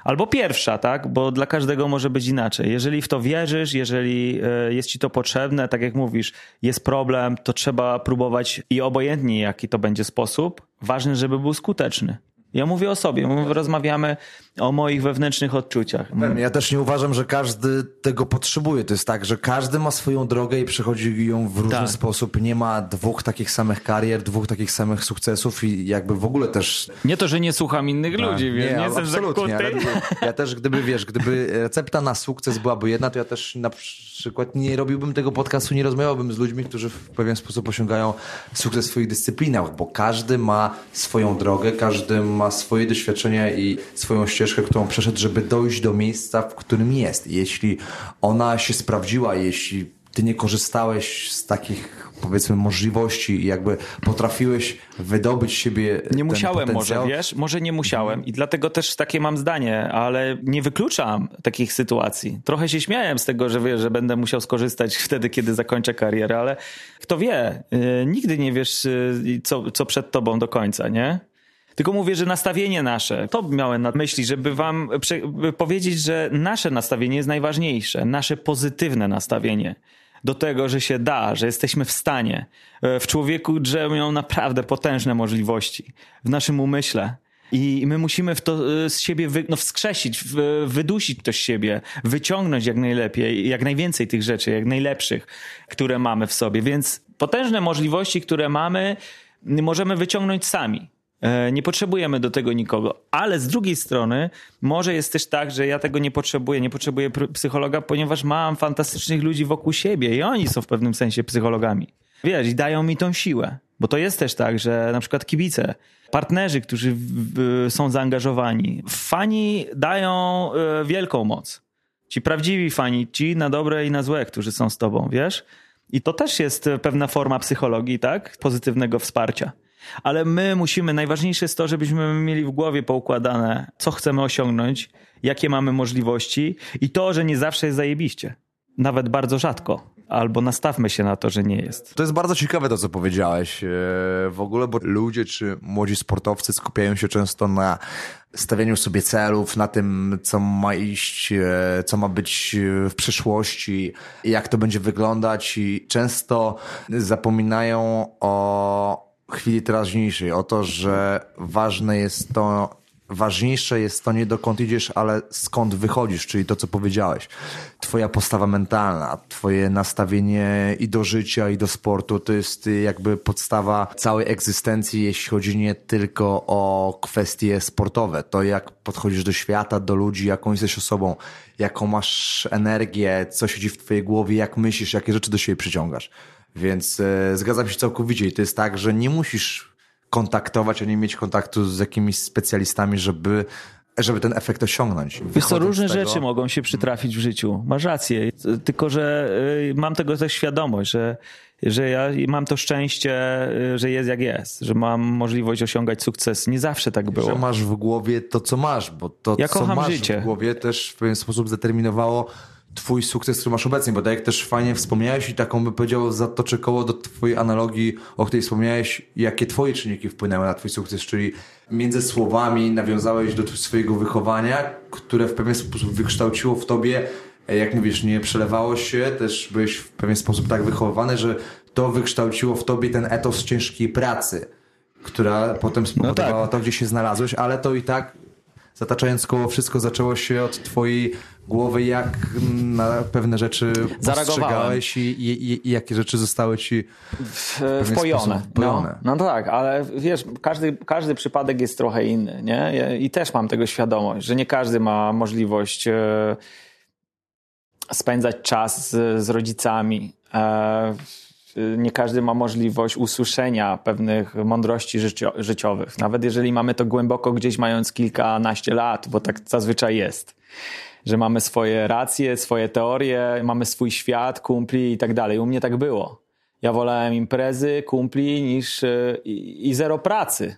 Albo pierwsza, tak? Bo dla każdego może być inaczej. Jeżeli w to wierzysz, jeżeli e, jest ci to potrzebne, tak jak mówisz, jest problem, to trzeba próbować i obojętnie jaki to będzie sposób, ważne, żeby był skuteczny. Ja mówię o sobie, my rozmawiamy o moich wewnętrznych odczuciach. Ja też nie uważam, że każdy tego potrzebuje. To jest tak, że każdy ma swoją drogę i przechodzi ją w różny tak. sposób. Nie ma dwóch takich samych karier, dwóch takich samych sukcesów i jakby w ogóle też... Nie to, że nie słucham innych tak. ludzi, wiesz, nie, nie jestem absolutnie, ale Ja też gdyby, wiesz, gdyby recepta na sukces byłaby jedna, to ja też na przykład nie robiłbym tego podcastu, nie rozmawiałbym z ludźmi, którzy w pewien sposób osiągają sukces w swoich dyscyplinach, bo każdy ma swoją drogę, każdy ma swoje doświadczenia i swoją ścieżkę, którą przeszedł, żeby dojść do miejsca, w którym jest. Jeśli ona się sprawdziła, jeśli ty nie korzystałeś z takich powiedzmy możliwości i jakby potrafiłeś wydobyć siebie Nie musiałem może, wiesz? Może nie musiałem i dlatego też takie mam zdanie, ale nie wykluczam takich sytuacji. Trochę się śmiałem z tego, że wiesz, że będę musiał skorzystać wtedy, kiedy zakończę karierę, ale kto wie, yy, nigdy nie wiesz, yy, co, co przed tobą do końca, nie? Tylko mówię, że nastawienie nasze, to miałem na myśli, żeby wam powiedzieć, że nasze nastawienie jest najważniejsze, nasze pozytywne nastawienie do tego, że się da, że jesteśmy w stanie. E, w człowieku drzemią naprawdę potężne możliwości. W naszym umyśle. I my musimy w to e, z siebie wy, no, wskrzesić, wydusić to z siebie, wyciągnąć jak najlepiej, jak najwięcej tych rzeczy, jak najlepszych, które mamy w sobie. Więc potężne możliwości, które mamy, możemy wyciągnąć sami. E, nie potrzebujemy do tego nikogo, ale z drugiej strony może jest też tak, że ja tego nie potrzebuję, nie potrzebuję psychologa, ponieważ mam fantastycznych ludzi wokół siebie i oni są w pewnym sensie psychologami. Wiesz, i dają mi tą siłę, bo to jest też tak, że na przykład kibice, partnerzy, którzy są zaangażowani, fani dają e, wielką moc. Ci prawdziwi fani, ci na dobre i na złe, którzy są z tobą, wiesz? I to też jest pewna forma psychologii, tak? Pozytywnego wsparcia ale my musimy, najważniejsze jest to, żebyśmy mieli w głowie poukładane, co chcemy osiągnąć, jakie mamy możliwości i to, że nie zawsze jest zajebiście. Nawet bardzo rzadko. Albo nastawmy się na to, że nie jest. To jest bardzo ciekawe to, co powiedziałeś e, w ogóle, bo ludzie czy młodzi sportowcy skupiają się często na stawianiu sobie celów, na tym, co ma iść, e, co ma być w przyszłości, jak to będzie wyglądać i często zapominają o chwili teraźniejszej, o to, że ważne jest to, ważniejsze jest to nie dokąd idziesz, ale skąd wychodzisz, czyli to, co powiedziałeś. Twoja postawa mentalna, twoje nastawienie i do życia, i do sportu, to jest jakby podstawa całej egzystencji, jeśli chodzi nie tylko o kwestie sportowe. To jak podchodzisz do świata, do ludzi, jaką jesteś osobą, jaką masz energię, co siedzi w twojej głowie, jak myślisz, jakie rzeczy do siebie przyciągasz. Więc e, zgadzam się całkowicie i to jest tak, że nie musisz kontaktować, ani mieć kontaktu z jakimiś specjalistami, żeby żeby ten efekt osiągnąć. Wiesz co, różne tego... rzeczy mogą się przytrafić w życiu. Masz rację. Tylko, że y, mam tego też świadomość, że, że ja mam to szczęście, y, że jest jak jest, że mam możliwość osiągać sukces. Nie zawsze tak było. Że masz w głowie to, co masz, bo to, ja co masz życie. w głowie też w pewien sposób zdeterminowało twój sukces, który masz obecnie, bo tak jak też fajnie wspomniałeś i taką by powiedział zatoczę koło do twojej analogii, o której wspomniałeś, jakie twoje czynniki wpłynęły na twój sukces, czyli między słowami nawiązałeś do swojego wychowania, które w pewien sposób wykształciło w tobie, jak mówisz, nie przelewało się, też byłeś w pewien sposób tak wychowany, że to wykształciło w tobie ten etos ciężkiej pracy, która potem spowodowała no tak. to, gdzie się znalazłeś, ale to i tak zataczając koło wszystko zaczęło się od twojej głowy, jak na pewne rzeczy postrzegałeś i, i, i, jakie rzeczy zostały ci w, wpojone. No, no tak, ale wiesz, każdy, każdy przypadek jest trochę inny, nie? I też mam tego świadomość, że nie każdy ma możliwość e, spędzać czas z, z rodzicami. E, nie każdy ma możliwość usłyszenia pewnych mądrości życio życiowych. Nawet jeżeli mamy to głęboko gdzieś mając kilkanaście lat, bo tak zazwyczaj jest. Że mamy swoje racje, swoje teorie, mamy swój świat, kumpli i tak dalej. U mnie tak było. Ja wolałem imprezy, kumpli niż i, i zero pracy.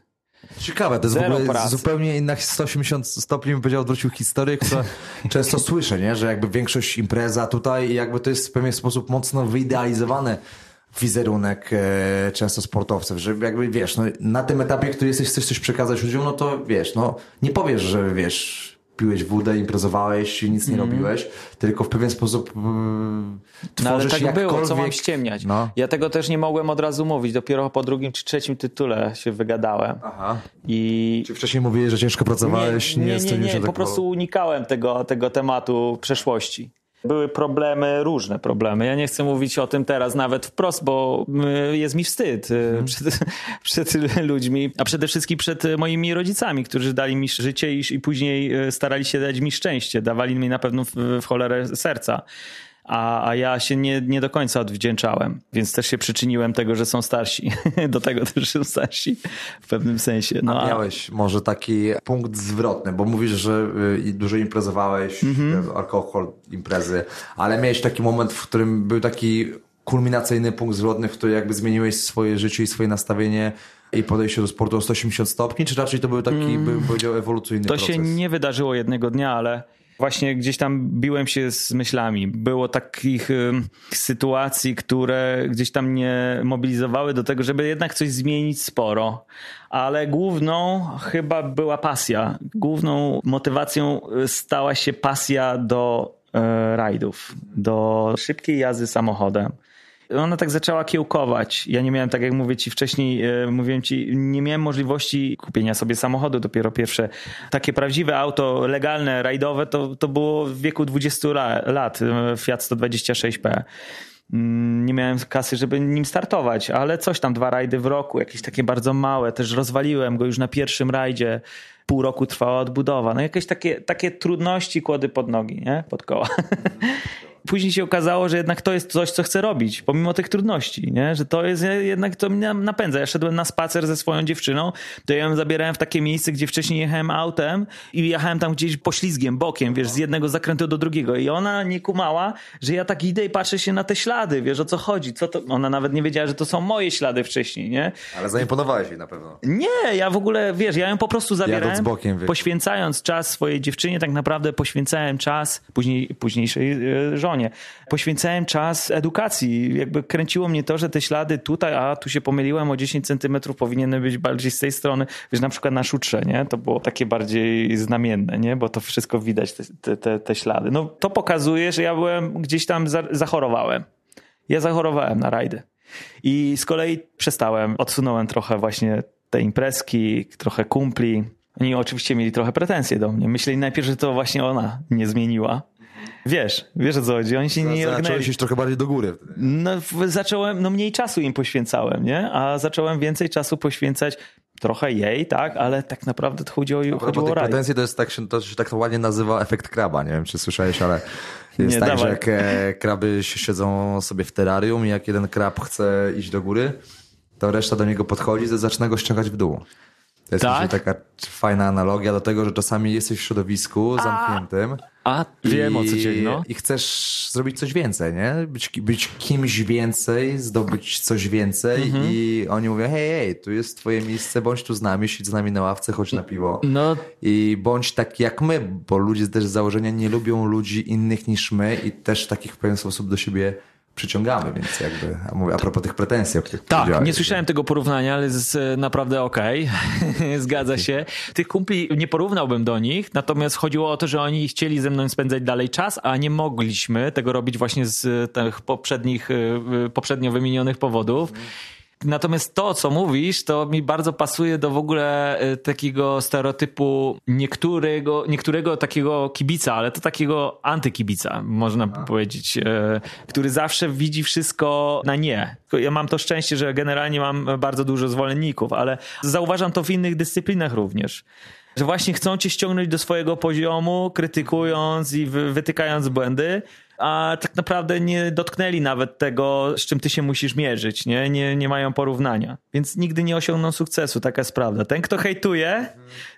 Ciekawe, to jest Zero w ogóle pracy. zupełnie inna 180 stopni bym powiedział, odwrócił historię, którą często słyszę, nie? że jakby większość impreza tutaj jakby to jest w pewien sposób mocno wyidealizowane wizerunek e, często sportowców, że jakby wiesz, no, na tym etapie, który jesteś, chcesz coś przekazać ludziom, no to wiesz, no nie powiesz, że wiesz, piłeś wódę, imprezowałeś, nic nie mm. robiłeś, tylko w pewien sposób yy, tworzysz no, ale tak jakkolwiek... było, co mam ściemniać. No. Ja tego też nie mogłem od razu mówić, dopiero po drugim czy trzecim tytule się wygadałem. Aha. I... Czy wcześniej mówiłeś, że ciężko pracowałeś? Nie, nie, nie, nie, nie. po prostu unikałem tego, tego tematu przeszłości. Były problemy, różne problemy. Ja nie chcę mówić o tym teraz nawet wprost, bo y, jest mi wstyd hmm. przed, przed, ludźmi, a przede wszystkim przed moimi rodzicami, którzy dali mi życie i, i później y, starali się dać mi szczęście. Dawali mi na pewno w, w cholerę serca. A, a ja się nie, nie do końca odwdzięczałem, więc też się przyczyniłem tego, że są starsi. do tego też są starsi w pewnym sensie. No, a miałeś a... może taki punkt zwrotny, bo mówisz, że y, dużo imprezowałeś, mhm. alkohol, imprezy, ale miałeś taki moment, w którym był taki kulminacyjny punkt zwrotny, w którym jakby zmieniłeś swoje życie i swoje nastawienie i podejście do sportu o 180 stopni, czy raczej to był taki, mm. bym powiedział, ewolucyjny to proces? To się nie wydarzyło jednego dnia, ale właśnie gdzieś tam biłem się z myślami. Było takich sytuacji, które gdzieś tam mnie mobilizowały do tego, żeby jednak coś zmienić sporo. Ale główną chyba była pasja. Główną motywacją y, stała się pasja do y, rajdów, do szybkiej jazdy samochodem ona tak zaczęła kiełkować. Ja nie miałem, tak jak mówię ci wcześniej, e, mówiłem ci, nie miałem możliwości kupienia sobie samochodu. Dopiero pierwsze takie prawdziwe auto legalne, rajdowe, to, to było w wieku 20 lat, e, Fiat 126P mm, nie miałem kasy, żeby nim startować, ale coś tam, dwa rajdy w roku, jakieś takie bardzo małe, też rozwaliłem go już na pierwszym rajdzie, pół roku trwała odbudowa, no jakieś takie, takie trudności kłody pod nogi, nie? Pod koła. później się okazało, że jednak to jest coś, co chcę robić, pomimo tych trudności, nie? że to jest jednak, to mnie napędza. Ja szedłem na spacer ze swoją dziewczyną, to ja ją zabierałem w takie miejsce, gdzie wcześniej jechałem autem i jechałem tam gdzieś poślizgiem, bokiem, wiesz, z jednego zakrętu do drugiego i ona nie kumała, że ja tak idę i patrzę się na te ślady, wiesz, o co chodzi, co to, ona nawet nie wiedziała, że to są moje ślady wcześniej, nie? Ale zaimponowałeś jej na pewno. Nie, ja w ogóle, wiesz, ja ją po prostu zabierałem, bokiem, poświęcając czas swojej dziewczynie, tak naprawdę poświęcałem czas później, późniejszej żonie Poświęcałem czas edukacji. Jakby kręciło mnie to, że te ślady tutaj, a tu się pomyliłem o 10 centymetrów, powinny być bardziej z tej strony. Wiesz, na przykład na szutrze, nie? To było takie bardziej znamienne, nie? Bo to wszystko widać, te, te, te ślady. No to pokazuje, że ja byłem gdzieś tam, za, zachorowałem. Ja zachorowałem na rajdy. I z kolei przestałem, odsunąłem trochę właśnie te imprezki, trochę kumpli. Oni oczywiście mieli trochę pretensje do mnie. Myśleli najpierw, że to właśnie ona nie zmieniła. Wiesz, wiesz o co chodzi. Oni się nie Zacząłeś iść trochę bardziej do góry. No, zacząłem, no mniej czasu im poświęcałem, nie? A zacząłem więcej czasu poświęcać trochę jej, tak, ale tak naprawdę to chodzi o, chodziło o raj. pretensji to jest tak, to się tak ładnie nazywa efekt kraba, nie wiem czy słyszałeś, ale jest nie, tak, dawaj. że jak e, kraby siedzą sobie w terrarium i jak jeden krab chce iść do góry, to reszta do niego podchodzi i zaczyna go ściągać w dół. To jest tak? taka fajna analogia do tego, że czasami jesteś w środowisku a, zamkniętym. A, wiem o co dzieli, no. I chcesz zrobić coś więcej, nie? Być, być kimś więcej, zdobyć coś więcej mhm. i oni mówią, hej, hej, tu jest twoje miejsce, bądź tu z nami, siedź z nami na ławce, chodź na piwo. No. I bądź tak jak my, bo ludzie też z założenia nie lubią ludzi innych niż my i też w taki w pewien sposób do siebie przyciągamy, więc jakby, a mówię a propos tych pretensji, o których Tak, nie słyszałem tego porównania, ale jest e, naprawdę okej, okay. zgadza się. Tych kumpli nie porównałbym do nich, natomiast chodziło o to, że oni chcieli ze mną spędzać dalej czas, a nie mogliśmy tego robić właśnie z tych poprzednich, e, poprzednio wymienionych powodów. Natomiast to, co mówisz, to mi bardzo pasuje do w ogóle e, takiego stereotypu niektórego, niektórego takiego kibica, ale to takiego antykibica, można powiedzieć, e, który zawsze widzi wszystko na nie. Ja mam to szczęście, że generalnie mam bardzo dużo zwolenników, ale zauważam to w innych dyscyplinach również że właśnie chcą cię ściągnąć do swojego poziomu, krytykując i wytykając błędy, a tak naprawdę nie dotknęli nawet tego, z czym ty się musisz mierzyć, nie? Nie, nie mają porównania. Więc nigdy nie osiągną sukcesu, taka jest prawda. Ten, kto hejtuje,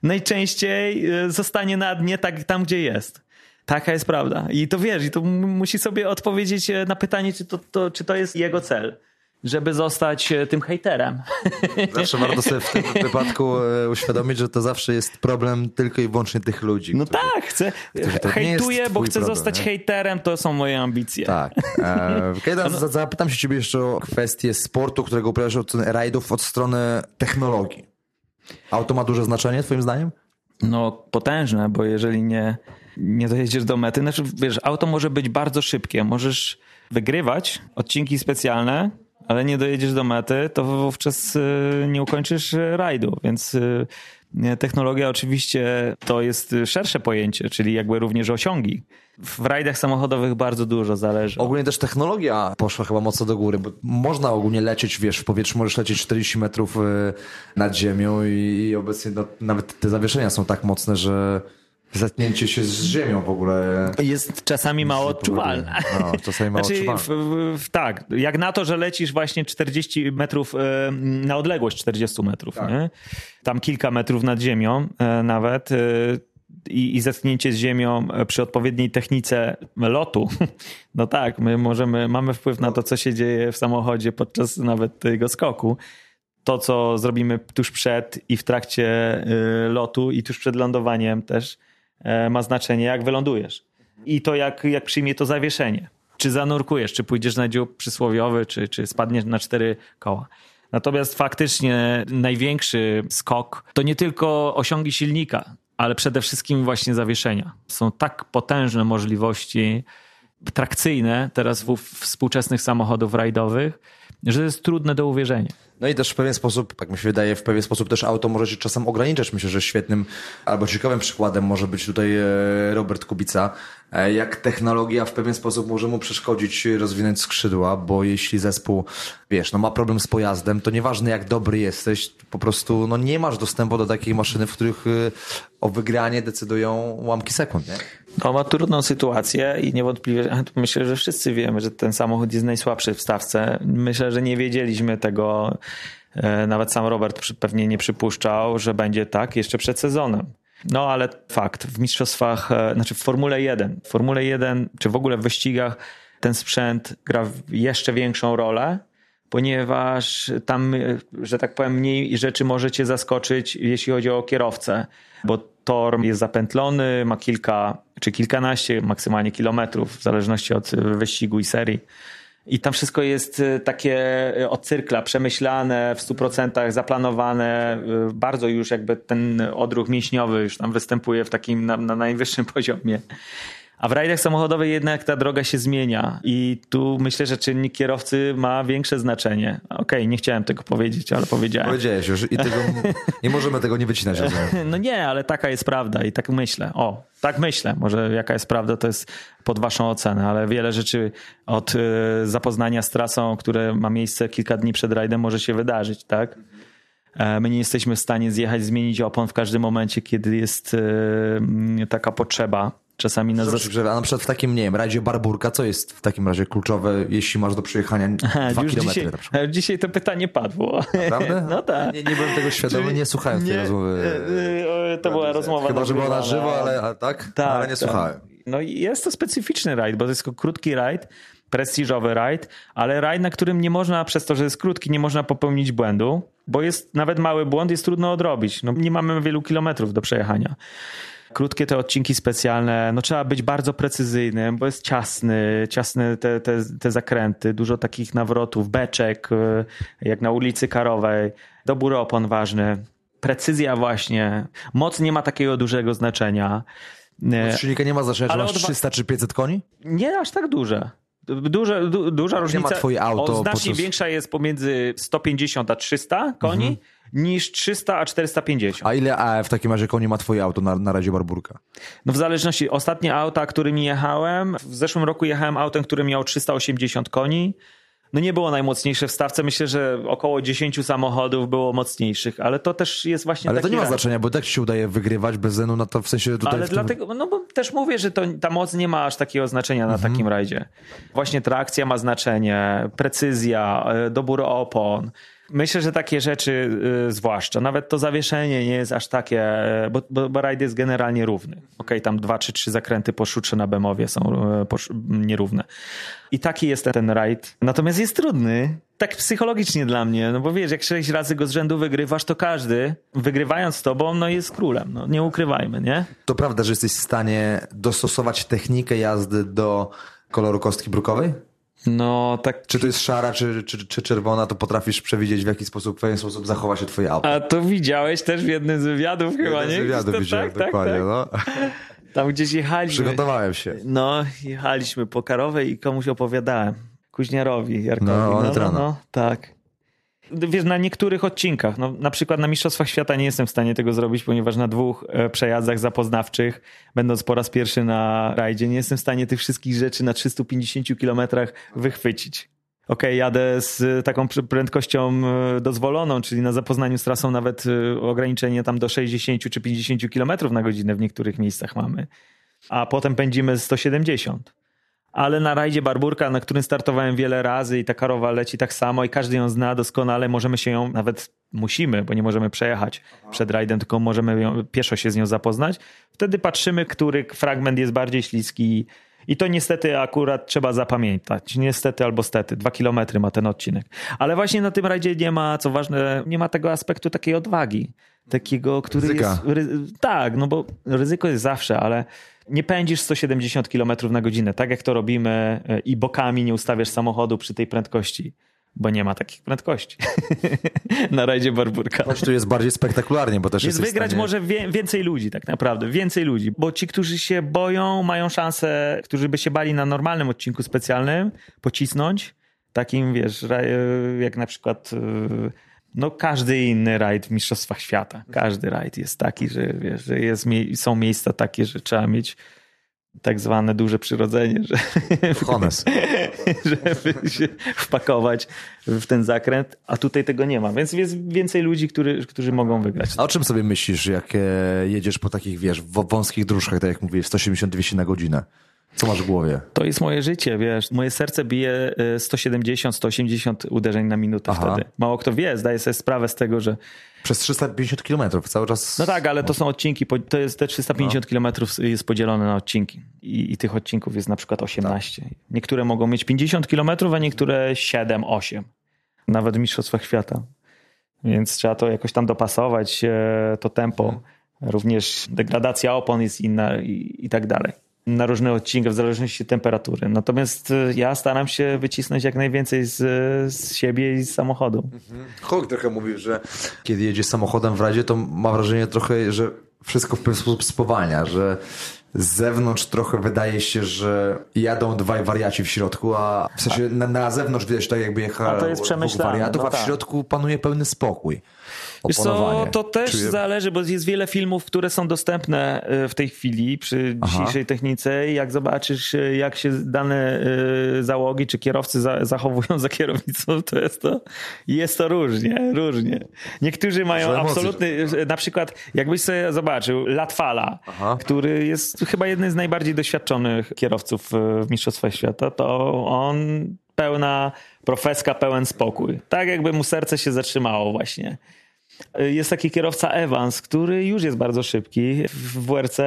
najczęściej y, zostanie na dnie tak, tam, gdzie jest. Taka jest prawda. I to wiesz, i to musi sobie odpowiedzieć e, na pytanie, czy to, to, czy to jest jego cel żeby zostać e, tym hejterem. Zawsze warto sobie w tym wypadku e, uświadomić, że to zawsze jest problem tylko i wyłącznie tych ludzi. No którzy, tak, chcę, hejtuję, bo chcę problem, zostać nie? hejterem, to są moje ambicje. Tak. E, Kejdan, no. zapytam się ciebie jeszcze o kwestię sportu, którego uprawiasz od rajdów od strony technologii. Auto ma duże znaczenie twoim zdaniem? No potężne, bo jeżeli nie, nie dojedziesz do mety, znaczy wiesz, auto może być bardzo szybkie, możesz wygrywać odcinki specjalne, ale nie dojedziesz do mety, to wówczas y, nie ukończysz rajdu, więc y, technologia oczywiście to jest szersze pojęcie, czyli jakby również osiągi. W rajdach samochodowych bardzo dużo zależy. Ogólnie też technologia poszła chyba mocno do góry, bo można ogólnie lecieć, wiesz, w powietrzu możesz lecieć 40 metrów y, nad ziemią i, obecnie no, nawet te zawieszenia są tak mocne, że Zatnięcie się z ziemią w ogóle. Jest czasami mało odczuwalne. No, czasami mało znaczy, odczuwalne. Tak, jak na to, że lecisz właśnie 40 metrów e, na odległość 40 metrów, tak. nie? tam kilka metrów nad ziemią e, nawet e, i, i zetknięcie z ziemią przy odpowiedniej technice lotu, no tak, my możemy, mamy wpływ na to, co się dzieje w samochodzie podczas nawet tego skoku. To, co zrobimy tuż przed i w trakcie lotu i tuż przed lądowaniem też ma znaczenie, jak wylądujesz. I to, jak, jak przyjmie to zawieszenie. Czy zanurkujesz, czy pójdziesz na dziób przysłowiowy, czy, czy spadniesz na cztery koła. Natomiast faktycznie największy skok to nie tylko osiągi silnika, ale przede wszystkim właśnie zawieszenia. Są tak potężne możliwości trakcyjne teraz w współczesnych samochodów rajdowych, że jest trudne do uwierzenia. No i też w pewien sposób, tak mi się wydaje, w pewien sposób też auto może się czasem ograniczać. Myślę, że świetnym albo ciekawym przykładem może być tutaj e, Robert Kubica, e, jak technologia w pewien sposób może mu przeszkodzić rozwinąć skrzydła, bo jeśli zespół, wiesz, no ma problem z pojazdem, to nieważne jak dobry jesteś, po prostu no nie masz dostępu do takiej maszyny, w których e, o wygranie decydują ułamki sekund, nie? No ma trudną sytuację i niewątpliwie myślę, że wszyscy wiemy, że ten samochód jest najsłabszy w stawce. Myślę, że nie wiedzieliśmy tego, e, nawet sam Robert pewnie nie przypuszczał, że będzie tak jeszcze przed sezonem. No ale fakt, w mistrzostwach, e, znaczy w Formule 1, w Formule 1 czy w ogóle w wyścigach ten sprzęt gra jeszcze większą rolę, ponieważ tam, e, że tak powiem, mniej rzeczy możecie zaskoczyć, jeśli chodzi o kierowcę, bo tor jest zapętlony, ma kilka czy kilkanaście maksymalnie kilometrów, w zależności od wyścigu i serii. I tam wszystko jest e, takie e, od cyrkla, przemyślane, w 100% zaplanowane. E, bardzo już jakby ten odruch mięśniowy już tam występuje w takim na, na najwyższym poziomie. A w rajdach samochodowych jednak ta droga się zmienia i tu myślę, że czynnik kierowcy ma większe znaczenie. Okej, okay, nie chciałem tego powiedzieć, ale powiedziałem. Powiedziałeś już i tego, nie możemy tego nie wycinać. No nie, ale taka jest prawda i tak myślę. O, tak myślę. Może jaka jest prawda, to jest pod waszą ocenę, ale wiele rzeczy od y, zapoznania z trasą, które ma miejsce kilka dni przed rajdem może się wydarzyć, tak? E, my nie jesteśmy w stanie zjechać, zmienić opon w każdym momencie, kiedy jest y, taka potrzeba czasami nas... Zas... A na przykład w takim, nie wiem, razie Barburka, co jest w takim razie kluczowe, jeśli masz do przejechania dwa już kilometry dzisiaj, dzisiaj to pytanie padło. Naprawdę? No tak. Nie, nie byłem tego świadomy, Czyli... nie słuchałem tej rozmowy. E, e, to była rozmowa Chyba, że była na żywo, ale, a, tak? tak? ale nie tak. słuchałem. No i jest to specyficzny rajd, bo to jest krótki rajd, prestiżowy rajd, ale rajd, na którym nie można, przez to, że jest krótki, nie można popełnić błędu, bo jest nawet mały błąd, jest trudno odrobić. No, nie mamy wielu kilometrów do przejechania krótkie te odcinki specjalne, no trzeba być bardzo precyzyjnym, bo jest ciasny, ciasne te, te, te zakręty, dużo takich nawrotów, beczek, e, jak na ulicy Karowej, dobór opon ważny, precyzja właśnie, moc nie ma takiego dużego znaczenia. Od silnika nie ma znaczenia, czy masz 300 czy 500 koni? Nie aż tak duże. Duże, du, duża różnica. ma twoje auto. O, znacznie podczas... większa jest pomiędzy 150 a 300 koni. Mhm niż 300 a 450. A ile a w takim razie koni ma twoje auto na, na razie Barburka? No w zależności, ostatnie auta, którymi jechałem, w zeszłym roku jechałem autem, który miał 380 koni. No nie było najmocniejsze w stawce. Myślę, że około 10 samochodów było mocniejszych, ale to też jest właśnie Ale to nie ma znaczenia, bo tak ci się udaje wygrywać bez względu na to, w sensie tutaj... Ale tym... dlatego, no bo też mówię, że to, ta moc nie ma aż takiego znaczenia na mhm. takim rajdzie. Właśnie trakcja ma znaczenie, precyzja, e, dobór opon, Myślę, że takie rzeczy y, zwłaszcza, nawet to zawieszenie nie jest aż takie, y, bo, bo, bo rajd jest generalnie równy. Okej, okay, tam dwa czy trzy zakręty po na Bemowie są y, nierówne. I taki jest ten rajd. Natomiast jest trudny, tak psychologicznie dla mnie, no bo wiesz, jak sześć razy go z rzędu wygrywasz, to każdy, wygrywając z tobą, no jest królem, no nie ukrywajmy, nie? To prawda, że jesteś w stanie dostosować technikę jazdy do koloru kostki brukowej? No, tak. Czy to jest szara, czy, czy, czy czerwona, to potrafisz przewidzieć, w jaki sposób, w pewien sposób zachowa się twoje auto. A to widziałeś też w jednym z wywiadów chyba, nie? Z wywiadów widziałem, tak, dokładnie, tak, tak. no. Tam gdzieś jechaliśmy. Przygotowałem się. No, jechaliśmy po Karowej i komuś opowiadałem. Kuźniarowi, Jarkowi. No, no, no, no, tak wiesz, na niektórych odcinkach, no, na przykład na Mistrzostwach Świata nie jestem w stanie tego zrobić, ponieważ na dwóch e, przejazdach zapoznawczych, będąc po raz pierwszy na rajdzie, nie jestem w stanie tych wszystkich rzeczy na 350 kilometrach wychwycić. Okej, okay, jadę z taką prędkością e, dozwoloną, czyli na zapoznaniu z trasą nawet e, ograniczenie tam do 60 czy 50 km na godzinę w niektórych miejscach mamy, a potem pędzimy 170 ale na rajdzie Barburka, na którym startowałem wiele razy i ta karowa leci tak samo i każdy ją zna doskonale, możemy się ją, nawet musimy, bo nie możemy przejechać Aha. przed rajdem, tylko możemy ją, pieszo się z nią zapoznać. Wtedy patrzymy, który fragment jest bardziej śliski i to niestety akurat trzeba zapamiętać. Niestety albo stety. Dwa kilometry ma ten odcinek. Ale właśnie na tym rajdzie nie ma, co ważne, nie ma tego aspektu takiej odwagi. Takiego, który Ryzyka. jest... Tak, no bo ryzyko jest zawsze, ale nie pędzisz 170 km na godzinę, tak jak to robimy e, i bokami nie ustawiasz samochodu przy tej prędkości, bo nie ma takich prędkości na rajdzie Barburka. Choć tu jest bardziej spektakularnie, bo też jest wygrać stanie... może wie, więcej ludzi tak naprawdę, więcej ludzi, bo ci, którzy się boją, mają szansę, którzy by się bali na normalnym odcinku specjalnym, pocisnąć, takim wiesz, jak na przykład e, no każdy inny rajd w Mistrzostwach Świata. Każdy rajd jest taki, że, wiesz, że jest, są miejsca takie, że trzeba mieć tak zwane duże przyrodzenie, że, Hones. żeby się wpakować w ten zakręt, a tutaj tego nie ma, więc jest więcej ludzi, który, którzy mogą wygrać. A o czym sobie myślisz, jak e, jedziesz po takich, wiesz, wąskich dróżkach, tak jak mówisz, 170-200 na godzinę? Co masz w głowie? To jest moje życie, wiesz. Moje serce bije 170, e, 180 uderzeń na minutę Aha. wtedy. Mało kto wie, zdaje sobie sprawę z tego, że przez 350 kilometrów cały czas. No tak, ale to są odcinki, to jest te 350 no. kilometrów jest podzielone na odcinki I, I, tych odcinków jest na przykład 18. Tak. Niektóre mogą mieć 50 kilometrów, a niektóre 7, 8. Nawet w Mistrzostwach Świata. Więc trzeba to jakoś tam dopasować, e, to tempo. Hmm. Również degradacja opon jest inna i, i tak dalej na różne odcinki w zależności od temperatury. Natomiast y, ja staram się wycisnąć jak najwięcej z, z siebie i z samochodu. Mhm. Hulk trochę mówił, że kiedy jedzie samochodem w radzie, to ma wrażenie trochę, że wszystko w pewien sposób spowalnia, że z zewnątrz trochę wydaje się, że jadą dwaj wariaci w środku, a w sensie na, na zewnątrz widać tak jakby jechał dwóch wariatów, no a w tak. środku panuje pełny spokój. Wiesz co, to też Czuję... zależy, bo jest wiele filmów, które są dostępne e, w tej chwili przy Aha. dzisiejszej technice i jak zobaczysz, e, jak się dane e, załogi czy kierowcy zachowują za kierownicą, to jest to, jest to różnie, różnie. Niektórzy mają absolutny, na przykład jakbyś sobie zobaczył Latfala, Aha. który jest chyba jednym z najbardziej doświadczonych kierowców w Mistrzostwach Świata, to on pełna profeska, pełen spokój. Tak jakby mu serce się zatrzymało właśnie. Jest taki kierowca Evans, który już jest bardzo szybki w WRC.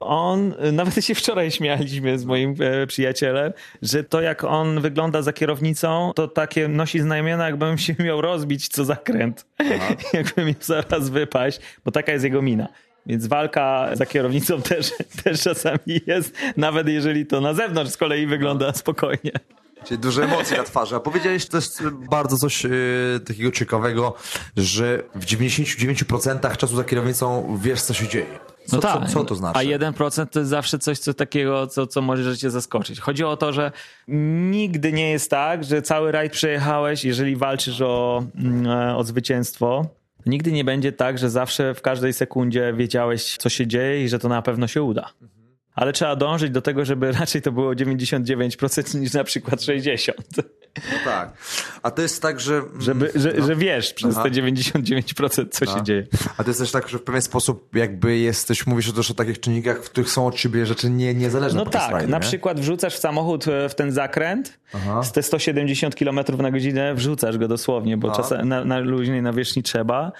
On, nawet się wczoraj śmialiśmy z moim e, przyjacielem, że to jak on wygląda za kierownicą, to takie nosi znamiona, jakbym się miał rozbić co zakręt. jakbym miał zaraz wypaść, bo taka jest jego mina. Więc walka za kierownicą też, też czasami jest, nawet jeżeli to na zewnątrz z kolei wygląda spokojnie. Czyli duże emocje na twarzy. A powiedziałeś też bardzo coś yy, takiego ciekawego, że w 99% czasu za kierownicą wiesz, co się dzieje. Co, no tak. co, co to znaczy? A 1% to jest zawsze coś co takiego, co, co może cię zaskoczyć. Chodzi o to, że nigdy nie jest tak, że cały rajd przejechałeś, jeżeli walczysz o, mm, e, o zwycięstwo, nigdy nie będzie tak, że zawsze w każdej sekundzie wiedziałeś, co się dzieje i że to na pewno się uda ale trzeba dążyć do tego, żeby raczej to było 99% niż na przykład 60%. No tak. A to jest tak, że... Żeby, że, no. że wiesz przez Aha. te 99% co się dzieje. A to jest też tak, że w pewien sposób jakby jesteś, mówisz też o takich czynnikach, w których są od ciebie rzeczy nie, niezależne. No tak, na nie? przykład wrzucasz w samochód e, w ten zakręt, Aha. z te 170 km na godzinę wrzucasz go dosłownie, bo czasem na, na luźnej nawierzchni trzeba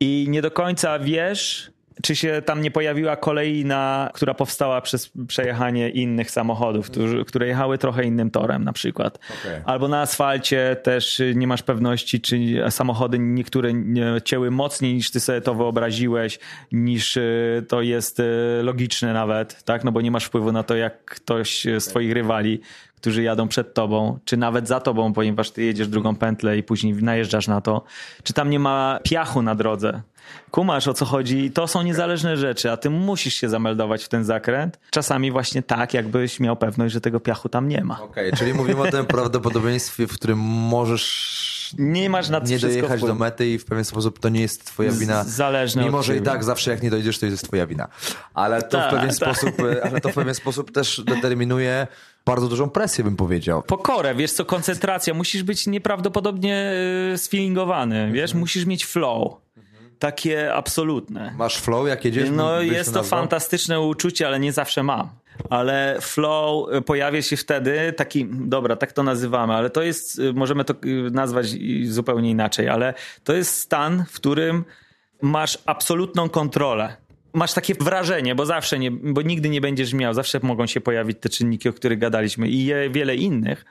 i nie do końca wiesz czy się tam nie pojawiła kolejna, która powstała przez przejechanie innych samochodów, którzy, które jechały trochę innym torem na przykład. Okay. Albo na asfalcie też nie masz pewności, czy samochody niektóre cięły mocniej niż ty sobie to wyobraziłeś, niż y, to jest y, logiczne nawet, tak? No bo nie masz wpływu na to, jak ktoś z twoich rywali którzy jadą przed tobą, czy nawet za tobą, ponieważ ty jedziesz drugą pętlę i później najeżdżasz na to, czy tam nie ma piachu na drodze, Kumasz o co chodzi, to są niezależne rzeczy, a ty musisz się zameldować w ten zakręt. Czasami właśnie tak, jakbyś miał pewność, że tego piachu tam nie ma. Okej, okay, czyli mówimy o tym prawdopodobieństwie, w którym możesz nie masz na nie dojechać do mety i w pewien sposób to nie jest twoja wina. Zależne Mimo, że i tak zawsze jak nie dojdziesz, to jest twoja wina. Ale to, ta, w, pewien ta. sposób, e, ale to w pewien sposób też determinuje bardzo dużą presję, bym powiedział. Pokorę, wiesz co, koncentracja. Musisz być nieprawdopodobnie e, sfilingowany, wiesz, mhm. musisz mieć flow takie absolutne. Masz flow, jak jedziesz? No jest to fantastyczne uczucie, ale nie zawsze mam. Ale flow pojawia się wtedy, taki, dobra, tak to nazywamy, ale to jest, możemy to nazwać zupełnie inaczej, ale to jest stan, w którym masz absolutną kontrolę. Masz takie wrażenie, bo zawsze nie, bo nigdy nie będziesz miał, zawsze mogą się pojawić te czynniki, o których gadaliśmy i wiele innych,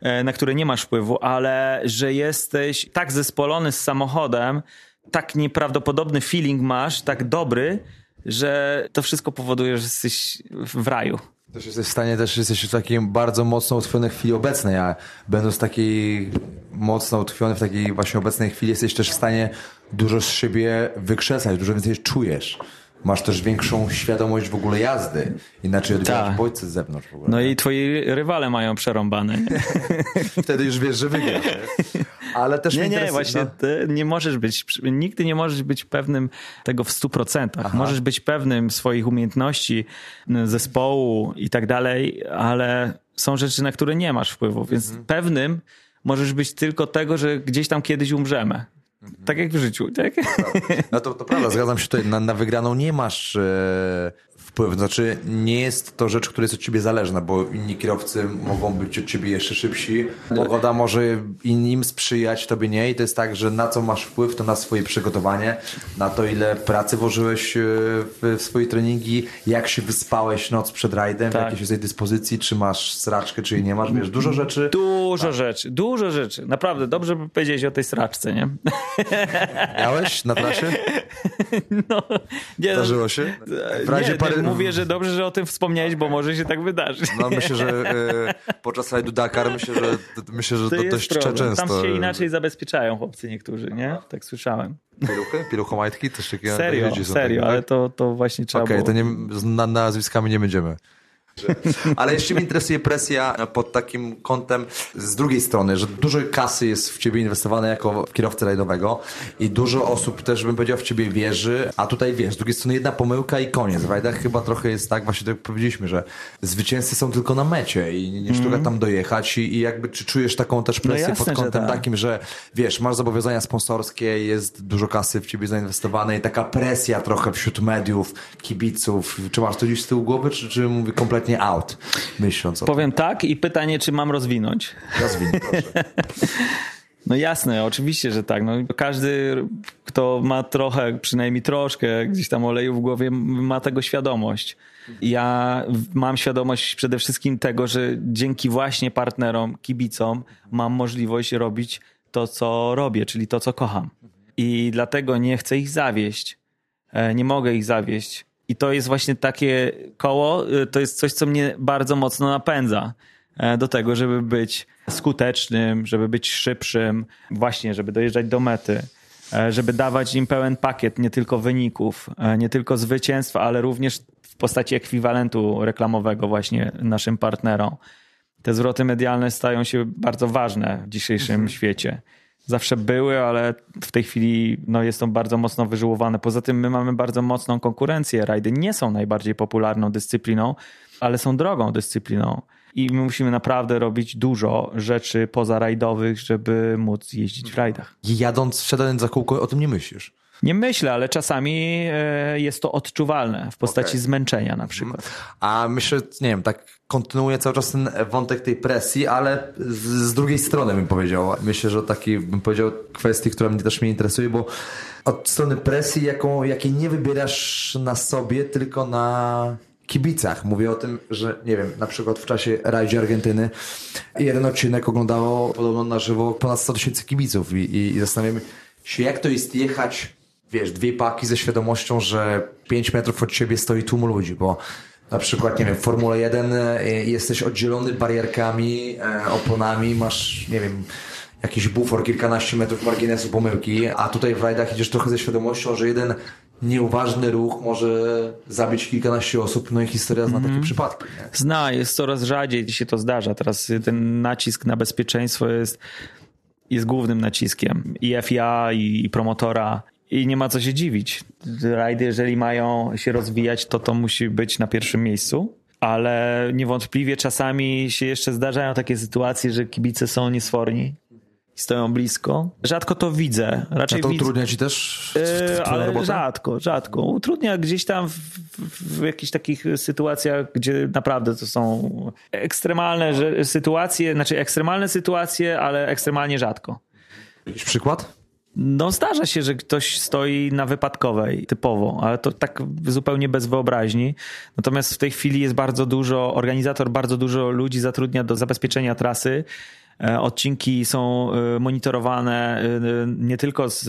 e, na które nie masz wpływu, ale że jesteś tak zespolony z samochodem, tak nieprawdopodobny feeling masz, tak dobry, że to wszystko powoduje, że jesteś w raju. Też jesteś w stanie, też jesteś w takiej bardzo mocno utkwiony chwili obecnej, a będąc takiej mocno utkwiony w takiej właśnie obecnej chwili, jesteś też w stanie dużo z siebie wykrzesać, dużo więcej czujesz masz też większą świadomość w ogóle jazdy. Inaczej odbierasz Ta. bodźce z zewnątrz w ogóle. No i twoi rywale mają przerąbane. Wtedy już wiesz, że wygrasz. Ale też nie, nie, właśnie no. nie możesz być, nigdy nie możesz być pewnym tego w stu procentach. Możesz być pewnym swoich umiejętności, zespołu i tak dalej, ale są rzeczy, na które nie masz wpływu, więc mhm. pewnym możesz być tylko tego, że gdzieś tam kiedyś umrzemy. Tak jak w życiu, tak? No to, to prawda, zgadzam się tutaj. Na, na wygraną nie masz e, wpływ. Znaczy, nie jest to rzecz, która jest od ciebie zależna, bo inni kierowcy mogą być od ciebie jeszcze szybsi. Pogoda może innym sprzyjać, tobie nie. I to jest tak, że na co masz wpływ, to na swoje przygotowanie, na to, ile pracy włożyłeś e, w, swoje treningi, jak się wyspałeś noc przed rajdem, tak. w jakiej jesteś dyspozycji, czy masz sraczkę, czy jej nie masz. Wiesz, dużo rzeczy. Dużo tak. rzeczy, dużo rzeczy. Naprawdę, dobrze powiedzieć o tej sraczce, nie? Miałeś na trasie? No, nie, Zdarzyło się? W razie nie, parę mówię, że dobrze, że o tym wspomniałeś, bo może się tak wydarzyć. No myślę, że e, podczas rajdu Dakar myślę, że, myślę, że to, to dość problem. często. Tam się inaczej zabezpieczają chłopcy niektórzy, nie? Tak słyszałem. Pieluchy? Pieluchomajtki? Też takie serio, serio, takie, ale tak? to, to właśnie trzeba Okej, okay, to nie, z nazwiskami nie będziemy. Ale jeszcze mnie interesuje presja pod takim kątem z drugiej strony, że dużo kasy jest w ciebie inwestowane jako kierowcę rajdowego i dużo osób też bym powiedział w ciebie wierzy, a tutaj wiesz, z drugiej strony jedna pomyłka i koniec. W rajdach chyba trochę jest tak, właśnie tak powiedzieliśmy, że zwycięzcy są tylko na mecie i nie sztuka mm. tam dojechać i, i, jakby czy czujesz taką też presję no jasne, pod kątem tak. takim, że wiesz, masz zobowiązania sponsorskie, jest dużo kasy w ciebie zainwestowane i taka presja trochę wśród mediów, kibiców. Czy masz to gdzieś z tyłu głowy, czy, czy mówię kompletnie kompletnie out, myśląc o Powiem tym. tak i pytanie, czy mam rozwinąć. Rozwinij, proszę. No jasne, oczywiście, że tak. No, każdy, kto ma trochę, przynajmniej troszkę gdzieś tam oleju w głowie, ma tego świadomość. Ja mam świadomość przede wszystkim tego, że dzięki właśnie partnerom, kibicom mam możliwość robić to, co robię, czyli to, co kocham. I dlatego nie chcę ich zawieść. E, nie mogę ich zawieść. I to jest właśnie takie koło, y, to jest coś, co mnie bardzo mocno napędza e, do tego, żeby być skutecznym, żeby być szybszym, właśnie, żeby dojeżdżać do mety, e, żeby dawać im pełen pakiet nie tylko wyników, e, nie tylko zwycięstw, ale również w postaci ekwiwalentu reklamowego właśnie naszym partnerom. Te zwroty medialne stają się bardzo ważne w dzisiejszym mhm. świecie zawsze były, ale w tej chwili no, jest to bardzo mocno wyżyłowane. Poza tym my mamy bardzo mocną konkurencję. Rajdy nie są najbardziej popularną dyscypliną, ale są drogą dyscypliną. I my musimy naprawdę robić dużo rzeczy pozarajdowych, żeby móc jeździć w rajdach. Jadąc, wsiadając za kółko, o tym nie myślisz? Nie myślę, ale czasami e, jest to odczuwalne w postaci okay. zmęczenia na przykład. Mhm. A myślę, nie wiem, tak kontynuuję cały czas ten wątek tej presji, ale z, drugiej strony bym powiedział. Myślę, że taki bym powiedział kwestii, która mnie też mnie interesuje, bo od strony presji, jaką, jakiej nie wybierasz na sobie, tylko na kibicach. Mówię o tym, że nie wiem, na przykład w czasie rajdzie Argentyny jeden odcinek oglądało podobno na żywo ponad 100 tysięcy kibiców i, i, i zastanawiamy się, jak to jest jechać wiesz, dwie paki ze świadomością, że 5 metrów od ciebie stoi tłum ludzi, bo na przykład, nie wiem, w Formule 1 e, jesteś oddzielony barierkami, e, oponami, masz, nie wiem, jakiś bufor, kilkanaście metrów marginesu pomyłki, a tutaj w rajdach idziesz trochę ze świadomością, że jeden nieuważny ruch może zabić kilkanaście osób, no i historia zna mm. takie mhm. przypadki. Nie? Zna, jest coraz rzadziej, się to zdarza. Teraz ten nacisk na bezpieczeństwo jest jest głównym naciskiem i FIA, i promotora. I nie ma co się dziwić. Rajdy, jeżeli mają się rozwijać, to to musi być na pierwszym miejscu. Ale niewątpliwie czasami się jeszcze zdarzają takie sytuacje, że kibice są niesforni stoją blisko. Rzadko to widzę. Raczej A to utrudnia ci też Yy, ale robotę? rzadko, rzadko. Utrudnia gdzieś tam w, w, w jakichś takich sytuacjach, gdzie naprawdę to są ekstremalne że, sytuacje, znaczy ekstremalne sytuacje, ale ekstremalnie rzadko. Jakiś przykład? No zdarza się, że ktoś stoi na wypadkowej typowo, ale to tak zupełnie bez wyobraźni. Natomiast w tej chwili jest bardzo dużo, organizator bardzo dużo ludzi zatrudnia do zabezpieczenia trasy. E, Odcinki są e, monitorowane e, nie tylko z,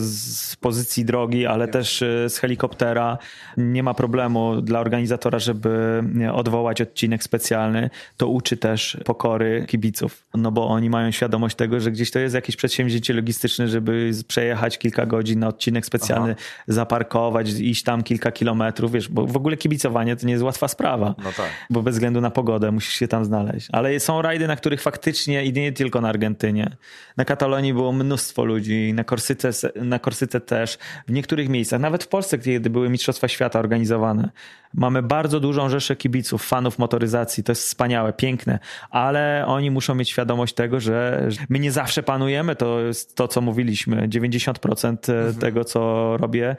z pozycji drogi, ale też z helikoptera. Nie ma problemu dla organizatora, żeby odwołać odcinek specjalny. To uczy też pokory kibiców, no bo oni mają świadomość tego, że gdzieś to jest jakieś przedsięwzięcie logistyczne, żeby przejechać kilka godzin na odcinek specjalny, Aha. zaparkować, iść tam kilka kilometrów, wiesz, bo w ogóle kibicowanie to nie jest łatwa sprawa. No tak. Bo bez względu na pogodę musisz się tam znaleźć. Ale są rajdy, na których faktycznie, i nie tylko na Argentynie, na Katalonii było mnóstwo ludzi, na Korsyce, na Korsyce też, w niektórych miejscach, nawet w Polsce, kiedy były Mistrzostwa Świata organizowane. Mamy bardzo dużą rzeszę kibiców, fanów motoryzacji, to jest wspaniałe, piękne, ale oni muszą mieć świadomość tego, że my nie zawsze panujemy, to jest to, co mówiliśmy, 90% tego, co robię,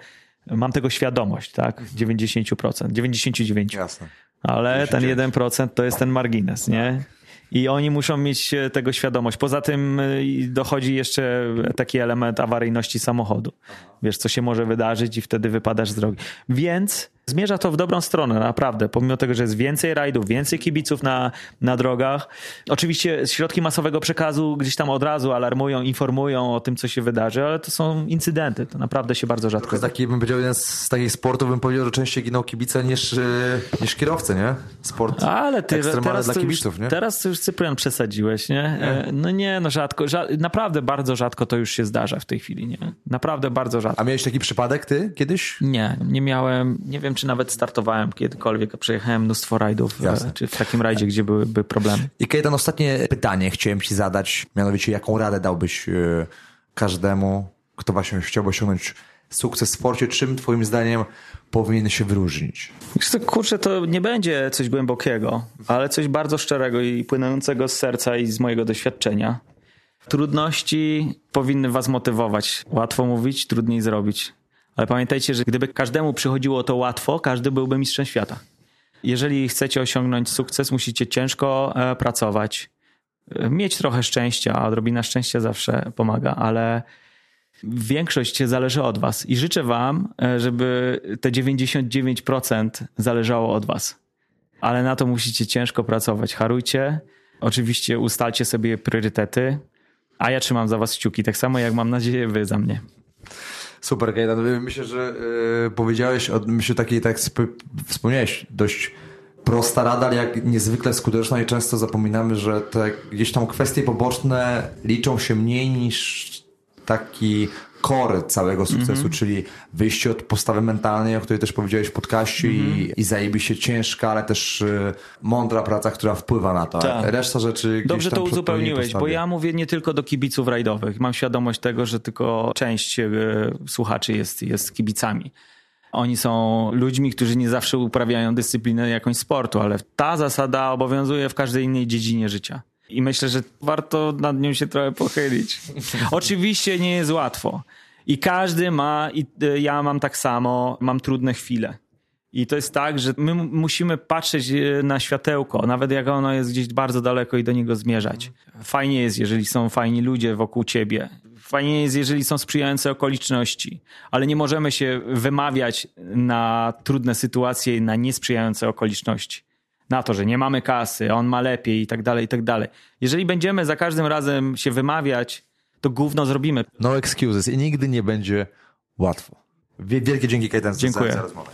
mam tego świadomość, tak? 90%, 99%. Jasne. Ale ten 99. 1% to jest ten margines, nie? I oni muszą mieć e, tego świadomość. Poza tym e, dochodzi jeszcze taki element awaryjności samochodu. Wiesz, co się może wydarzyć i wtedy wypadasz z drogi. Więc zmierza to w dobrą stronę, naprawdę. Pomimo tego, że jest więcej rajdów, więcej kibiców na, na drogach. Oczywiście środki masowego przekazu gdzieś tam od razu alarmują, informują o tym, co się wydarzy, ale to są incydenty. To naprawdę się bardzo To rzadko jest taki, bym powiedział, jeden z takich sportów, bym powiedział, że częściej giną kibice niż, e, niż kierowcy, nie? Sport Ale ty teraz dla to, już, kibiców, nie? teraz to już Cyprian przesadziłeś, nie? E, No nie, no rzadko, rza- naprawdę bardzo rzadko to już się zdarza w tej chwili, nie? Naprawdę bardzo rzadko. A miałeś taki przypadek ty kiedyś? Nie, nie miałem, nie wiem czy nawet startowałem kiedykolwiek, a przejechałem mnóstwo rajdów, e, Jasne. czy w takim rajdzie, gdzie byłyby problemy. I Kajetan, ostatnie pytanie chciałem ci zadać, mianowicie jaką radę dałbyś e, każdemu, kto właśnie chciałby osiągnąć sukces w sporcie, czym twoim zdaniem powinien się wyróżnić? Kurczę, to nie będzie coś głębokiego, ale coś bardzo szczerego i płynącego z serca i z mojego doświadczenia. Trudności powinny was motywować. Łatwo mówić, trudniej zrobić. Ale pamiętajcie, że gdyby każdemu przychodziło to łatwo, każdy byłby mistrzem świata. Jeżeli chcecie osiągnąć sukces, musicie ciężko e, pracować, e, mieć trochę szczęścia, a odrobina szczęścia zawsze pomaga, ale większość zależy od was. I życzę wam, e, żeby te 99% zależało od was. Ale na to musicie ciężko pracować. Harujcie. Oczywiście ustalcie sobie priorytety, a ja trzymam za was kciuki, tak samo jak mam nadzieję wy za mnie. Super, Kajetan. Myślę, że e, powiedziałeś, myślę takiej, tak wspomniałeś, dość prosta rada, ale jak niezwykle skuteczna i często zapominamy, że te gdzieś tam kwestie poboczne liczą się mniej niż taki core całego sukcesu, czyli wyjście od postawy mentalnej, o której też powiedziałeś w podcaście i, i zajebiście ciężka, ale też e, mądra praca, która wpływa na to. Tak. Reszta rzeczy Dobrze to uzupełniłeś, bo ja mówię nie tylko do kibiców rajdowych. Mam świadomość tego, że tylko część e, słuchaczy jest, jest kibicami. Oni są ludźmi, którzy nie zawsze uprawiają dyscyplinę jakąś sportu, ale ta zasada obowiązuje w każdej innej dziedzinie życia. I myślę, że warto nad nią się trochę pochylić. Oczywiście nie jest łatwo. I każdy ma, i e, ja mam tak samo, mam trudne chwile. I to jest tak, że my musimy patrzeć e, na światełko, nawet jak ono jest gdzieś bardzo daleko i do niego zmierzać. Fajnie jest, jeżeli są fajni ludzie wokół ciebie. Fajnie jest, jeżeli są sprzyjające okoliczności, ale nie możemy się wymawiać na trudne sytuacje, na niesprzyjające okoliczności. Na to, że nie mamy kasy, on ma lepiej i tak dalej, i tak dalej. Jeżeli będziemy za każdym razem się wymawiać, to gówno zrobimy. No excuses i nigdy nie będzie łatwo. Wie- Wielkie dzięki Kajetan za, Dziękuję. za rozmowę.